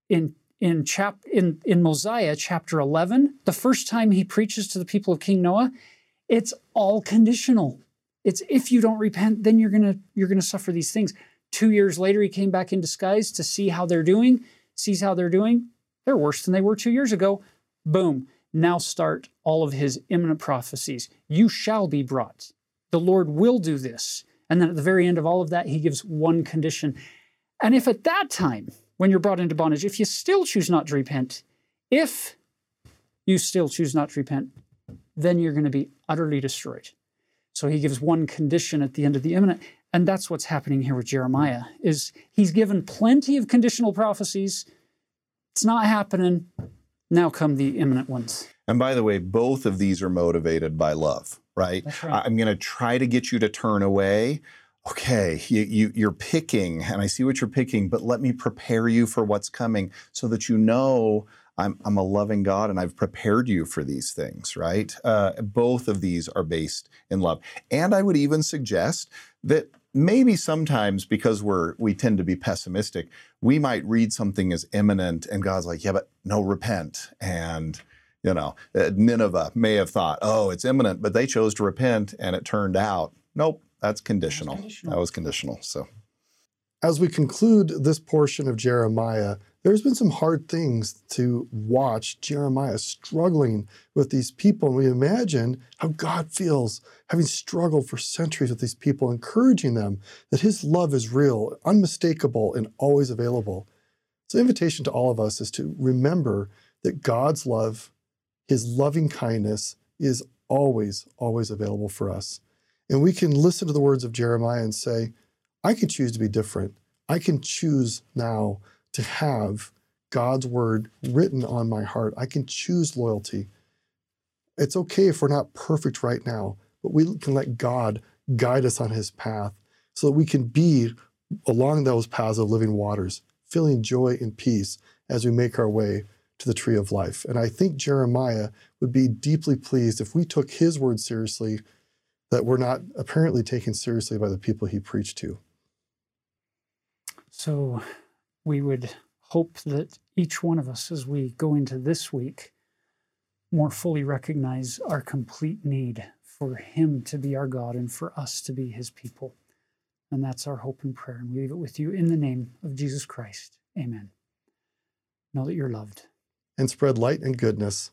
in in chap in in Mosiah chapter 11, the first time he preaches to the people of King Noah, it's all conditional. It's if you don't repent, then you're gonna you're gonna suffer these things. Two years later, he came back in disguise to see how they're doing, sees how they're doing. They're worse than they were two years ago. Boom. Now start all of his imminent prophecies. You shall be brought. The Lord will do this. And then at the very end of all of that, he gives one condition. And if at that time, when you're brought into bondage, if you still choose not to repent, if you still choose not to repent, then you're going to be utterly destroyed. So he gives one condition at the end of the imminent, and that's what's happening here with Jeremiah. Is he's given plenty of conditional prophecies. It's not happening. Now come the imminent ones. And by the way, both of these are motivated by love, right? right. I'm going to try to get you to turn away. Okay, you, you, you're picking, and I see what you're picking, but let me prepare you for what's coming so that you know I'm, I'm a loving God and I've prepared you for these things, right? Uh, both of these are based in love. And I would even suggest that maybe sometimes because we're we tend to be pessimistic, we might read something as imminent and God's like, yeah, but no, repent. And you know, uh, Nineveh may have thought, oh, it's imminent, but they chose to repent, and it turned out, nope, that's conditional. That was conditional. That was conditional so. As we conclude this portion of Jeremiah, there's been some hard things to watch Jeremiah struggling with these people. And we imagine how God feels having struggled for centuries with these people, encouraging them that his love is real, unmistakable, and always available. So, the invitation to all of us is to remember that God's love, his loving kindness, is always, always available for us. And we can listen to the words of Jeremiah and say, I can choose to be different. I can choose now to have God's word written on my heart. I can choose loyalty. It's okay if we're not perfect right now, but we can let God guide us on his path so that we can be along those paths of living waters, feeling joy and peace as we make our way to the tree of life. And I think Jeremiah would be deeply pleased if we took his word seriously that we're not apparently taken seriously by the people he preached to. So we would hope that each one of us, as we go into this week, more fully recognize our complete need for Him to be our God and for us to be His people. And that's our hope and prayer. And we leave it with you in the name of Jesus Christ. Amen. Know that you're loved. And spread light and goodness